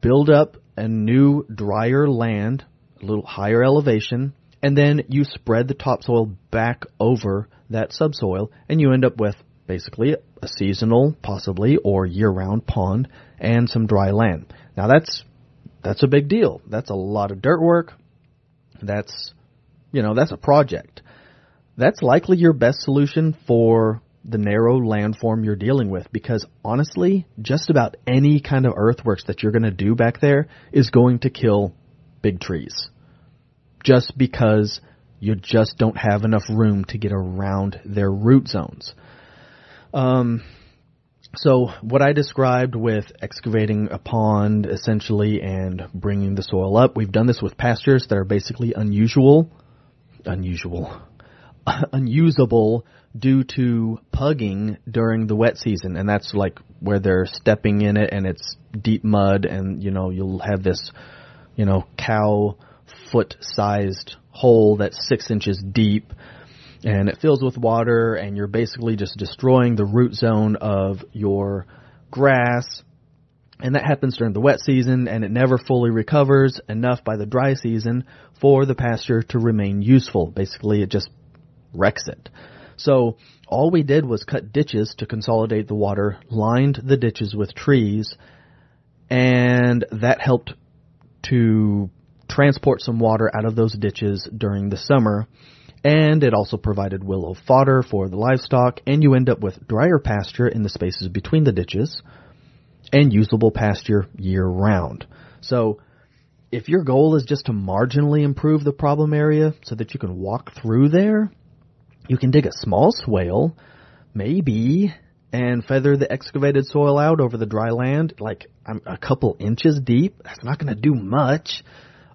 build up a new drier land, a little higher elevation, and then you spread the topsoil back over that subsoil, and you end up with basically a seasonal, possibly, or year-round pond and some dry land. Now that's that's a big deal. That's a lot of dirt work. That's you know, that's a project. That's likely your best solution for the narrow landform you're dealing with because honestly, just about any kind of earthworks that you're going to do back there is going to kill big trees. Just because you just don't have enough room to get around their root zones. Um, so what I described with excavating a pond essentially and bringing the soil up, we've done this with pastures that are basically unusual, unusual, unusable due to pugging during the wet season, and that's like where they're stepping in it and it's deep mud, and you know you'll have this, you know, cow foot sized hole that's six inches deep and it fills with water and you're basically just destroying the root zone of your grass and that happens during the wet season and it never fully recovers enough by the dry season for the pasture to remain useful. Basically it just wrecks it. So all we did was cut ditches to consolidate the water, lined the ditches with trees, and that helped to transport some water out of those ditches during the summer and it also provided willow fodder for the livestock, and you end up with drier pasture in the spaces between the ditches, and usable pasture year round. So, if your goal is just to marginally improve the problem area so that you can walk through there, you can dig a small swale, maybe, and feather the excavated soil out over the dry land, like a couple inches deep. That's not going to do much,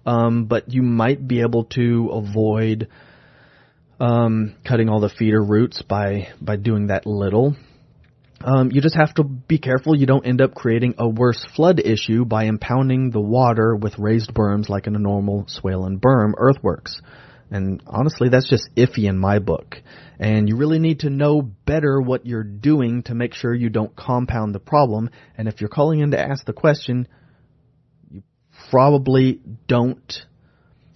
um, but you might be able to avoid um, cutting all the feeder roots by by doing that little. Um, you just have to be careful you don't end up creating a worse flood issue by impounding the water with raised berms like in a normal swale and berm earthworks. And honestly, that's just iffy in my book. And you really need to know better what you're doing to make sure you don't compound the problem. And if you're calling in to ask the question, you probably don't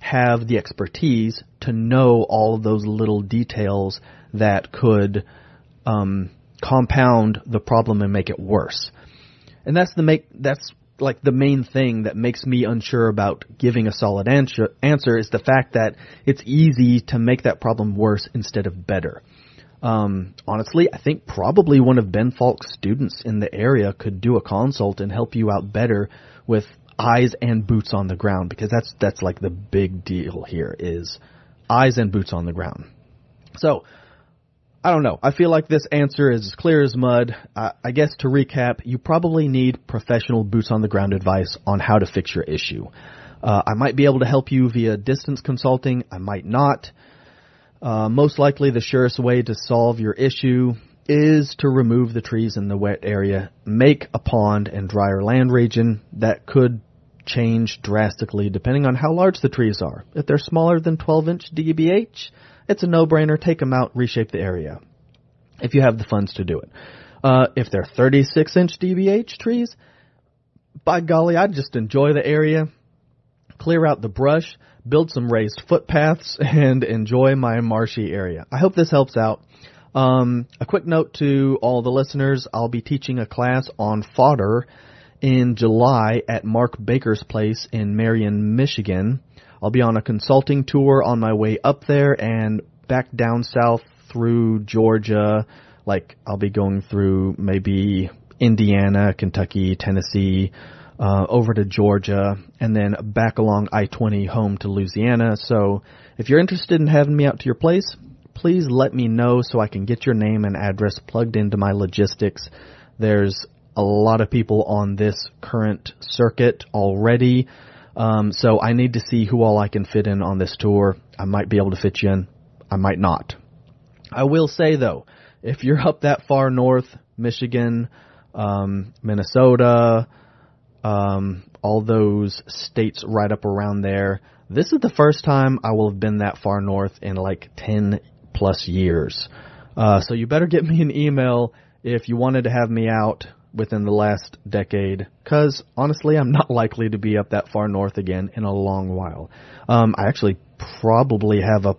have the expertise to know all of those little details that could um, compound the problem and make it worse. And that's the make that's like the main thing that makes me unsure about giving a solid answer, answer is the fact that it's easy to make that problem worse instead of better. Um, honestly, I think probably one of Ben Falk's students in the area could do a consult and help you out better with eyes and boots on the ground because that's that's like the big deal here is eyes and boots on the ground. So I don't know. I feel like this answer is as clear as mud. Uh, I guess to recap, you probably need professional boots on the ground advice on how to fix your issue. Uh, I might be able to help you via distance consulting. I might not. Uh, most likely, the surest way to solve your issue is to remove the trees in the wet area, make a pond and drier land region that could change drastically depending on how large the trees are. If they're smaller than 12 inch DBH, it's a no-brainer. Take them out, reshape the area. If you have the funds to do it. Uh, if they're 36 inch DBH trees, by golly, I'd just enjoy the area, clear out the brush, build some raised footpaths, and enjoy my marshy area. I hope this helps out. Um, a quick note to all the listeners: I'll be teaching a class on fodder in July at Mark Baker's place in Marion, Michigan. I'll be on a consulting tour on my way up there and back down south through Georgia. Like I'll be going through maybe Indiana, Kentucky, Tennessee, uh, over to Georgia, and then back along I-20 home to Louisiana. So if you're interested in having me out to your place, please let me know so I can get your name and address plugged into my logistics. There's a lot of people on this current circuit already. Um, so I need to see who all I can fit in on this tour. I might be able to fit you in. I might not. I will say though, if you're up that far north, Michigan, um, Minnesota, um, all those states right up around there, this is the first time I will have been that far north in like 10 plus years. Uh, so you better get me an email if you wanted to have me out within the last decade, because honestly, I'm not likely to be up that far north again in a long while. Um, I actually probably have a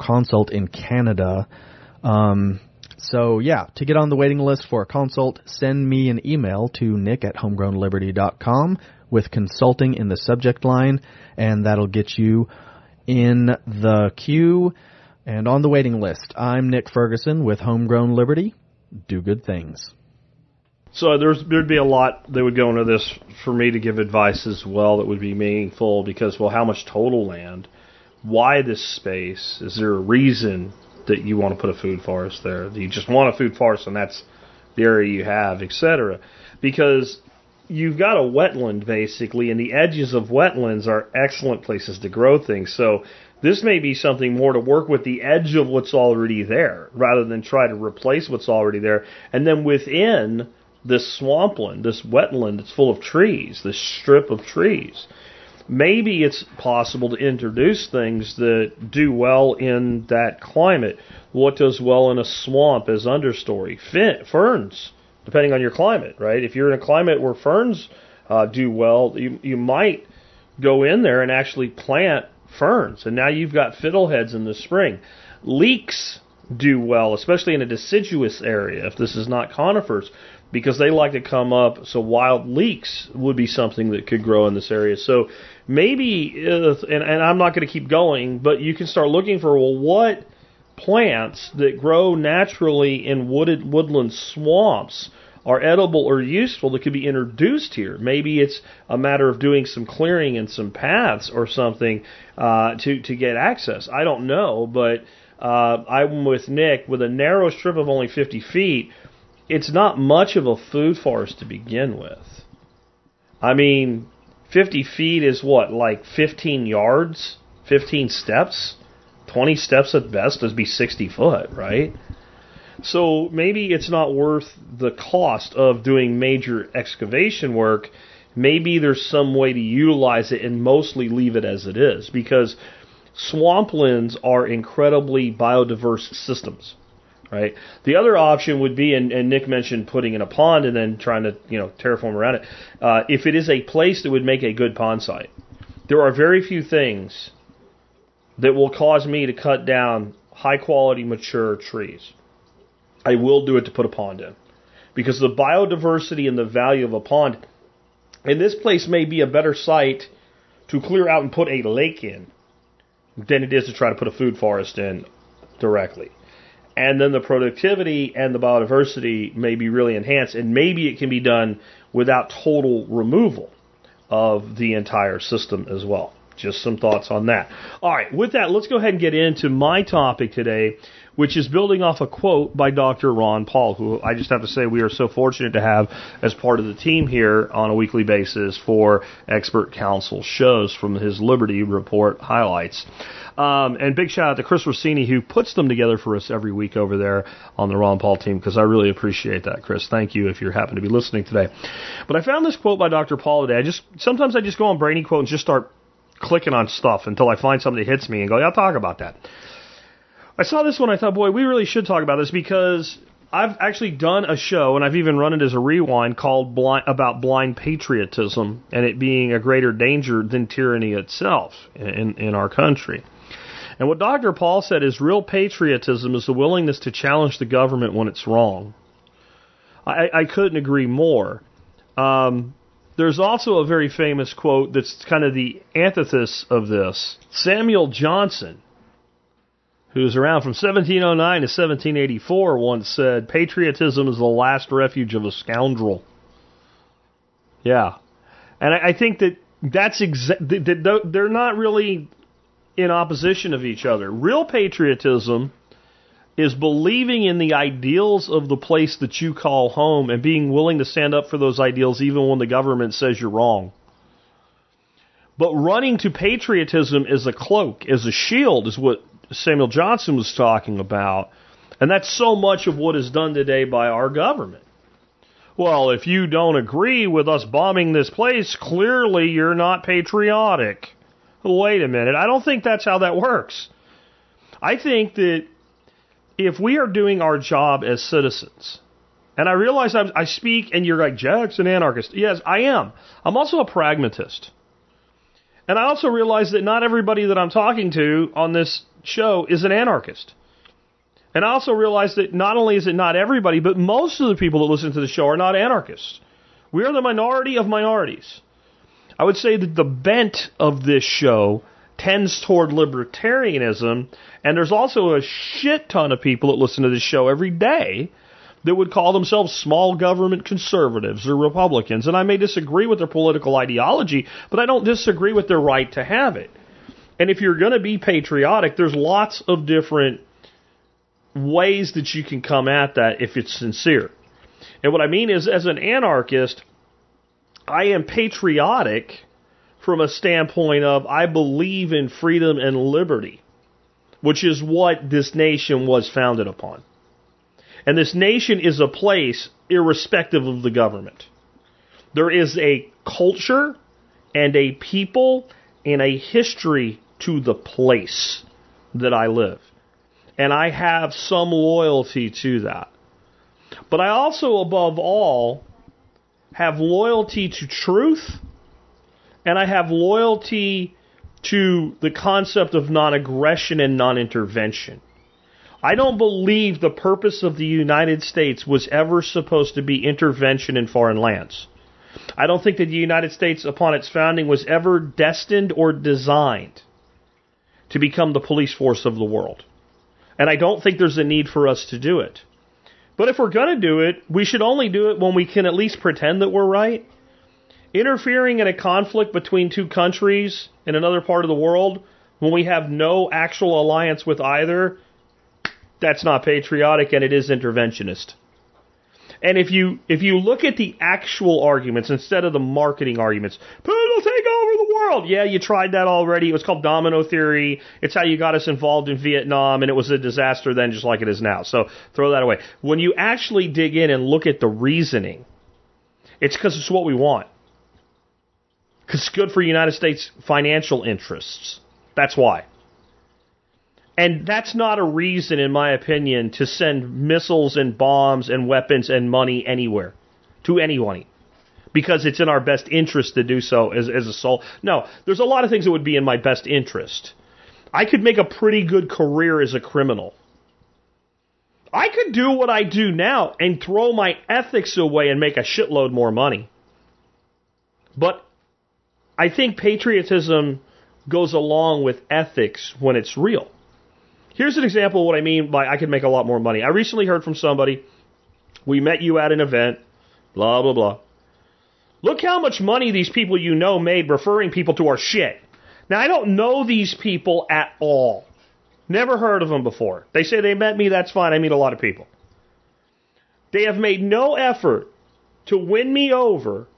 consult in Canada. Um, so yeah, to get on the waiting list for a consult, send me an email to nick at homegrownliberty.com with consulting in the subject line, and that'll get you in the queue and on the waiting list. I'm Nick Ferguson with Homegrown Liberty. Do good things. So there's there'd be a lot that would go into this for me to give advice as well that would be meaningful because well how much total land? Why this space? Is there a reason that you want to put a food forest there? Do you just want a food forest and that's the area you have, etc. Because you've got a wetland basically and the edges of wetlands are excellent places to grow things. So this may be something more to work with the edge of what's already there rather than try to replace what's already there. And then within this swampland, this wetland that's full of trees, this strip of trees. Maybe it's possible to introduce things that do well in that climate. What does well in a swamp as understory? Fin- ferns, depending on your climate, right? If you're in a climate where ferns uh, do well, you, you might go in there and actually plant ferns. And now you've got fiddleheads in the spring. Leeks do well, especially in a deciduous area, if this is not conifers because they like to come up. So wild leeks would be something that could grow in this area. So maybe, uh, and, and I'm not going to keep going, but you can start looking for well, what plants that grow naturally in wooded woodland swamps are edible or useful that could be introduced here. Maybe it's a matter of doing some clearing and some paths or something uh, to to get access. I don't know, but uh, I'm with Nick with a narrow strip of only 50 feet it's not much of a food forest to begin with. I mean, 50 feet is what, like 15 yards? 15 steps? 20 steps at best would be 60 foot, right? So maybe it's not worth the cost of doing major excavation work. Maybe there's some way to utilize it and mostly leave it as it is because swamplands are incredibly biodiverse systems right? The other option would be, and, and, Nick mentioned putting in a pond and then trying to, you know, terraform around it. Uh, if it is a place that would make a good pond site, there are very few things that will cause me to cut down high quality mature trees. I will do it to put a pond in because the biodiversity and the value of a pond, and this place may be a better site to clear out and put a lake in than it is to try to put a food forest in directly and then the productivity and the biodiversity may be really enhanced, and maybe it can be done without total removal of the entire system as well. Just some thoughts on that. All right, with that, let's go ahead and get into my topic today, which is building off a quote by Dr. Ron Paul, who I just have to say we are so fortunate to have as part of the team here on a weekly basis for expert council shows from his Liberty Report highlights. Um, and big shout out to Chris Rossini who puts them together for us every week over there on the Ron Paul team because I really appreciate that, Chris. Thank you if you happen to be listening today. But I found this quote by Dr. Paul today. I just sometimes I just go on Brainy quote and just start clicking on stuff until I find something that hits me and go, yeah, I'll talk about that. I saw this one. I thought, boy, we really should talk about this because I've actually done a show, and I've even run it as a rewind called blind, about blind patriotism and it being a greater danger than tyranny itself in, in our country. And what Dr. Paul said is real patriotism is the willingness to challenge the government when it's wrong. I, I couldn't agree more. Um, there's also a very famous quote that's kind of the antithesis of this. Samuel Johnson, who was around from 1709 to 1784, once said, Patriotism is the last refuge of a scoundrel. Yeah. And I, I think that that's exa- that they're not really in opposition of each other. Real patriotism is believing in the ideals of the place that you call home and being willing to stand up for those ideals even when the government says you're wrong. But running to patriotism as a cloak, as a shield, is what Samuel Johnson was talking about. And that's so much of what is done today by our government. Well, if you don't agree with us bombing this place, clearly you're not patriotic. Wait a minute. I don't think that's how that works. I think that if we are doing our job as citizens, and I realize I'm, i speak and you're like, Jack's an anarchist. Yes, I am. I'm also a pragmatist. And I also realize that not everybody that I'm talking to on this show is an anarchist. And I also realize that not only is it not everybody, but most of the people that listen to the show are not anarchists. We are the minority of minorities. I would say that the bent of this show tends toward libertarianism, and there's also a shit ton of people that listen to this show every day that would call themselves small government conservatives or Republicans. And I may disagree with their political ideology, but I don't disagree with their right to have it. And if you're going to be patriotic, there's lots of different ways that you can come at that if it's sincere. And what I mean is, as an anarchist, I am patriotic from a standpoint of I believe in freedom and liberty, which is what this nation was founded upon. And this nation is a place irrespective of the government. There is a culture and a people and a history to the place that I live. And I have some loyalty to that. But I also, above all, have loyalty to truth and I have loyalty to the concept of non aggression and non intervention. I don't believe the purpose of the United States was ever supposed to be intervention in foreign lands. I don't think that the United States, upon its founding, was ever destined or designed to become the police force of the world. And I don't think there's a need for us to do it. But if we're going to do it, we should only do it when we can at least pretend that we're right interfering in a conflict between two countries in another part of the world when we have no actual alliance with either, that's not patriotic and it is interventionist. And if you if you look at the actual arguments instead of the marketing arguments, Putin will take over the world. Yeah, you tried that already. It was called domino theory. It's how you got us involved in Vietnam, and it was a disaster then, just like it is now. So throw that away. When you actually dig in and look at the reasoning, it's because it's what we want. Because it's good for United States financial interests. That's why. And that's not a reason, in my opinion, to send missiles and bombs and weapons and money anywhere to anyone. Because it's in our best interest to do so as, as a soul. No, there's a lot of things that would be in my best interest. I could make a pretty good career as a criminal. I could do what I do now and throw my ethics away and make a shitload more money. But I think patriotism goes along with ethics when it's real. Here's an example of what I mean by I could make a lot more money. I recently heard from somebody, we met you at an event, blah, blah, blah. Look how much money these people you know made referring people to our shit. Now, I don't know these people at all. Never heard of them before. They say they met me, that's fine. I meet a lot of people. They have made no effort to win me over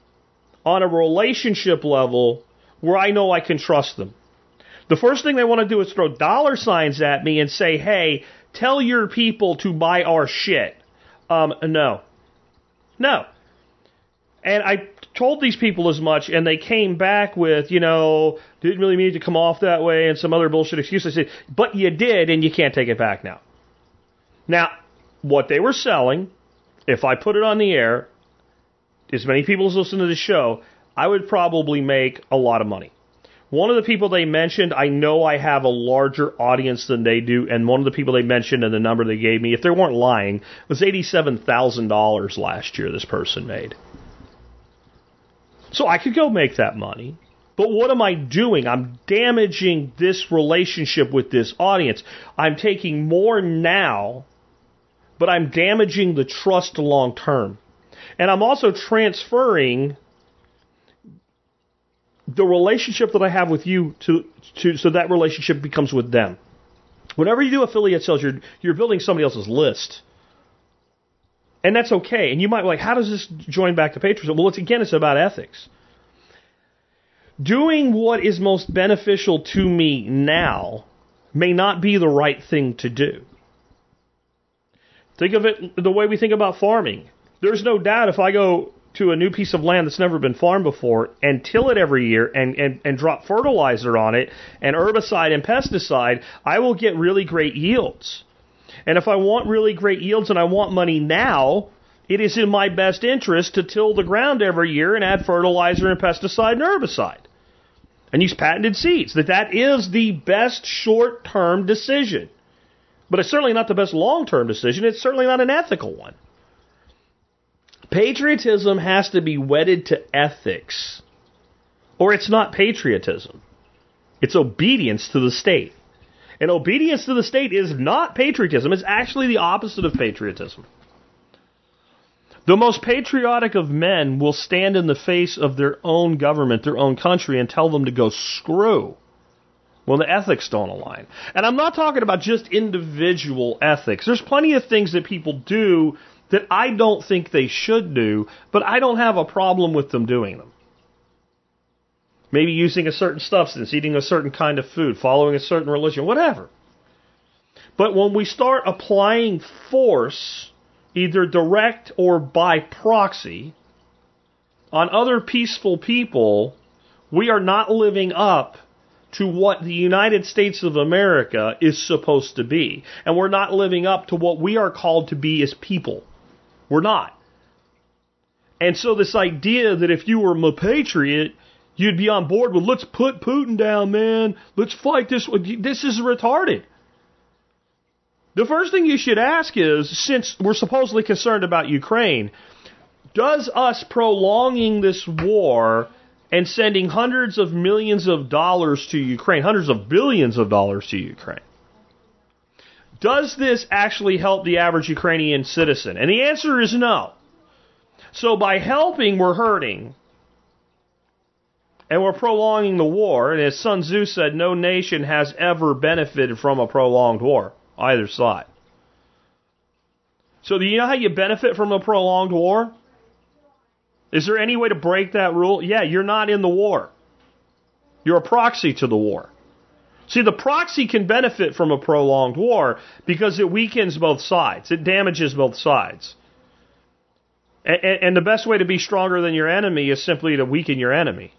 on a relationship level where I know I can trust them. The first thing they want to do is throw dollar signs at me and say, hey, tell your people to buy our shit. Um, no. No. And I told these people as much, and they came back with, you know, didn't really mean to come off that way, and some other bullshit excuse. I said, but you did, and you can't take it back now. Now, what they were selling, if I put it on the air, as many people as listen to the show, I would probably make a lot of money. One of the people they mentioned, I know I have a larger audience than they do, and one of the people they mentioned and the number they gave me, if they weren't lying, was $87,000 last year this person made. So I could go make that money. But what am I doing? I'm damaging this relationship with this audience. I'm taking more now, but I'm damaging the trust long term. And I'm also transferring the relationship that I have with you to, to so that relationship becomes with them. Whenever you do affiliate sales, you're you're building somebody else's list. And that's okay. And you might be like, how does this join back to patriotism? Well, it's again, it's about ethics. Doing what is most beneficial to me now may not be the right thing to do. Think of it the way we think about farming. There's no doubt if I go to a new piece of land that's never been farmed before and till it every year and, and, and drop fertilizer on it and herbicide and pesticide, I will get really great yields. And if I want really great yields and I want money now, it is in my best interest to till the ground every year and add fertilizer and pesticide and herbicide. And use patented seeds. That that is the best short-term decision. But it's certainly not the best long-term decision. It's certainly not an ethical one. Patriotism has to be wedded to ethics, or it's not patriotism. It's obedience to the state. And obedience to the state is not patriotism, it's actually the opposite of patriotism. The most patriotic of men will stand in the face of their own government, their own country, and tell them to go screw when the ethics don't align. And I'm not talking about just individual ethics. There's plenty of things that people do that I don't think they should do, but I don't have a problem with them doing them. Maybe using a certain substance, eating a certain kind of food, following a certain religion, whatever. But when we start applying force, either direct or by proxy, on other peaceful people, we are not living up to what the United States of America is supposed to be. And we're not living up to what we are called to be as people. We're not. And so this idea that if you were a patriot, you'd be on board with let's put Putin down, man. Let's fight this. This is retarded. The first thing you should ask is, since we're supposedly concerned about Ukraine, does us prolonging this war and sending hundreds of millions of dollars to Ukraine, hundreds of billions of dollars to Ukraine, does this actually help the average Ukrainian citizen? And the answer is no. So by helping, we're hurting. And we're prolonging the war. And as Sun Tzu said, no nation has ever benefited from a prolonged war, either side. So do you know how you benefit from a prolonged war? Is there any way to break that rule? Yeah, you're not in the war. You're a proxy to the war. See, the proxy can benefit from a prolonged war because it weakens both sides. It damages both sides. And, and, the best way to be stronger than your enemy is simply to weaken your enemy.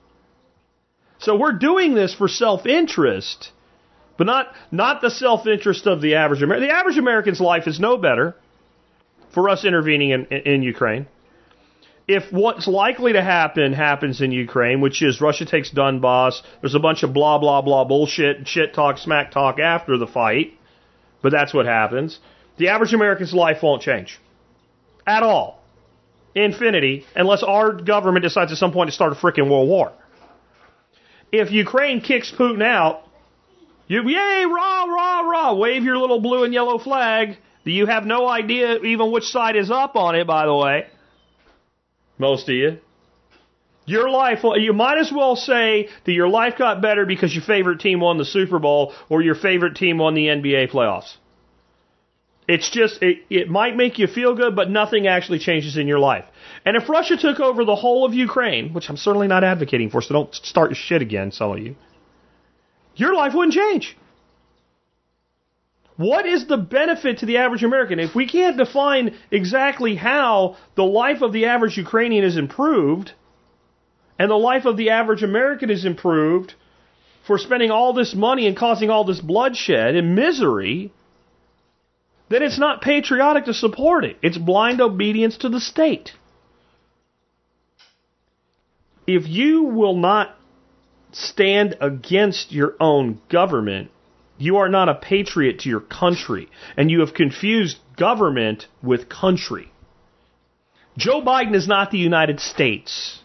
So we're doing this for self-interest, but not, not the self-interest of the average American. The average American's life is no better for us intervening in, in, in Ukraine if what's likely to happen happens in Ukraine, which is Russia takes Donbass, there's a bunch of blah blah blah bullshit, shit talk, smack talk after the fight, but that's what happens. The average American's life won't change at all, infinity, unless our government decides at some point to start a freaking world war. If Ukraine kicks Putin out, you yay rah rah rah, wave your little blue and yellow flag. You have no idea even which side is up on it, by the way. Most of you. Your life, you might as well say that your life got better because your favorite team won the Super Bowl or your favorite team won the NBA playoffs. It's just, it, it might make you feel good, but nothing actually changes in your life. And if Russia took over the whole of Ukraine, which I'm certainly not advocating for, so don't start your shit again, some of you, your life wouldn't change. What is the benefit to the average American? If we can't define exactly how the life of the average Ukrainian is improved and the life of the average American is improved for spending all this money and causing all this bloodshed and misery, then it's not patriotic to support it. It's blind obedience to the state. If you will not stand against your own government, you are not a patriot to your country, and you have confused government with country. Joe Biden is not the United States.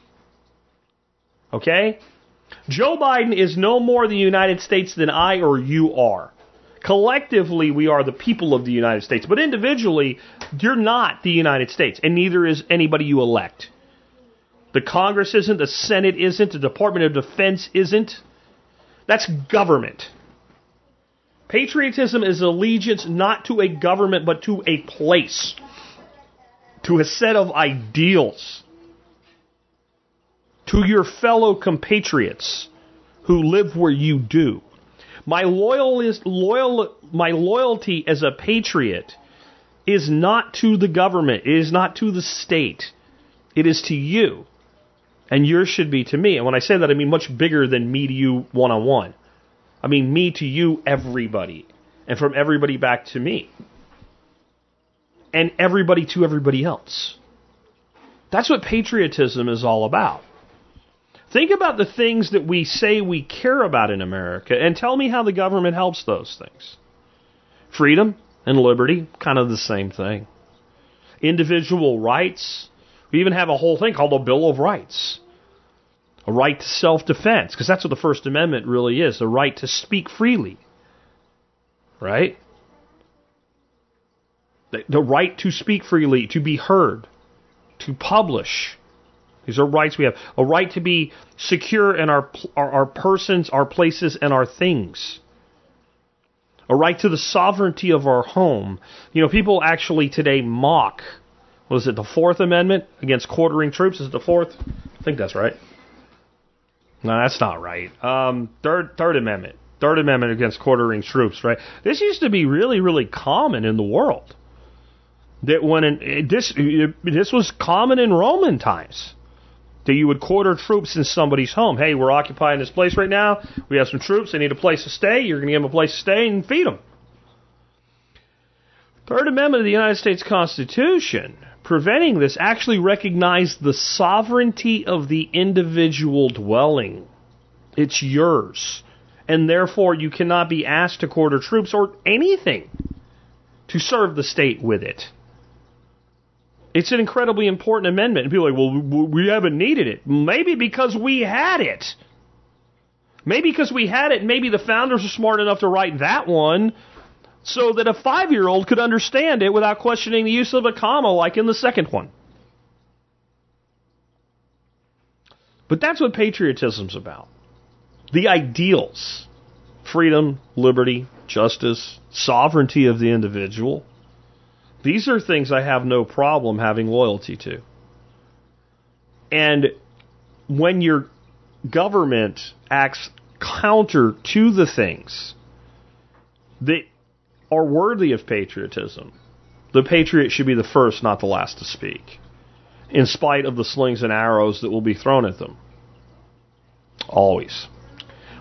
Okay? Joe Biden is no more the United States than I or you are. Collectively, we are the people of the United States, but individually, you're not the United States, and neither is anybody you elect. The Congress isn't, the Senate isn't, the Department of Defense isn't. That's government. Patriotism is allegiance not to a government, but to a place, to a set of ideals, to your fellow compatriots who live where you do. My loyal is loyal. My loyalty as a patriot is not to the government. It is not to the state. It is to you, and yours should be to me. And when I say that, I mean much bigger than me to you one on one. I mean me to you, everybody, and from everybody back to me, and everybody to everybody else. That's what patriotism is all about. Think about the things that we say we care about in America and tell me how the government helps those things. Freedom and liberty, kind of the same thing. Individual rights. We even have a whole thing called a Bill of Rights. A right to self defense, because that's what the First Amendment really is the right to speak freely. Right? The, the right to speak freely, to be heard, to publish, these are rights we have. A right to be secure in our, our, our, persons, our places, and our things. A right to the sovereignty of our home. You know, people actually today mock, what is it, the Fourth Amendment against quartering troops? Is it the Fourth? I think that's right. No, that's not right. Um, third, third Amendment. Third Amendment against quartering troops, right? This used to be really, really common in the world. That when in, this this was common in Roman times that you would quarter troops in somebody's home. Hey, we're occupying this place right now. We have some troops. They need a place to stay. You're going to give them a place to stay and feed them. Third Amendment of the United States Constitution, preventing this, actually recognized the sovereignty of the individual dwelling. It's yours. And therefore, you cannot be asked to quarter troops or anything to serve the state with it. It's an incredibly important amendment. And people are like, well, we haven't needed it. Maybe because we had it. Maybe because we had it, maybe the founders are smart enough to write that one so that a five year old could understand it without questioning the use of a comma like in the second one. But that's what patriotism's about. The ideals freedom, liberty, justice, sovereignty of the individual these are things I have no problem having loyalty to. And when your government acts counter to the things that are worthy of patriotism, the patriot should be the first, not the last to speak, in spite of the slings and arrows that will be thrown at them. Always.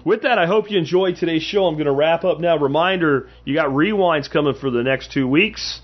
With that, I hope you enjoyed today's show. I'm going to wrap up now. Reminder you got rewinds coming for the next two weeks.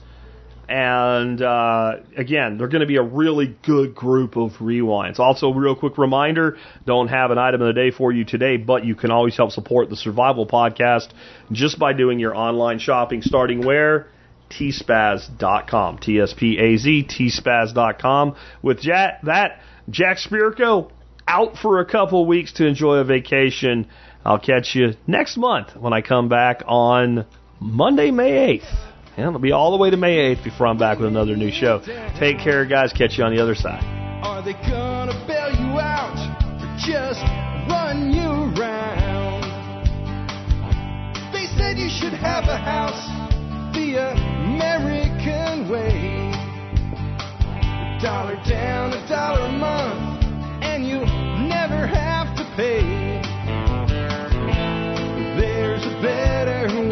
And uh, again, they're going to be a really good group of rewinds. Also, real quick reminder don't have an item of the day for you today, but you can always help support the Survival Podcast just by doing your online shopping, starting where? tspaz.com. T S P A Z, tspaz.com. With Jack, that, Jack Spirko out for a couple weeks to enjoy a vacation. I'll catch you next month when I come back on Monday, May 8th. And it'll be all the way to May 8th before I'm back with another new show. Take care, guys. Catch you on the other side. Are they gonna bail you out or just run you around? They said you should have a house the American way. A dollar down, a dollar a month, and you'll never have to pay. There's a better way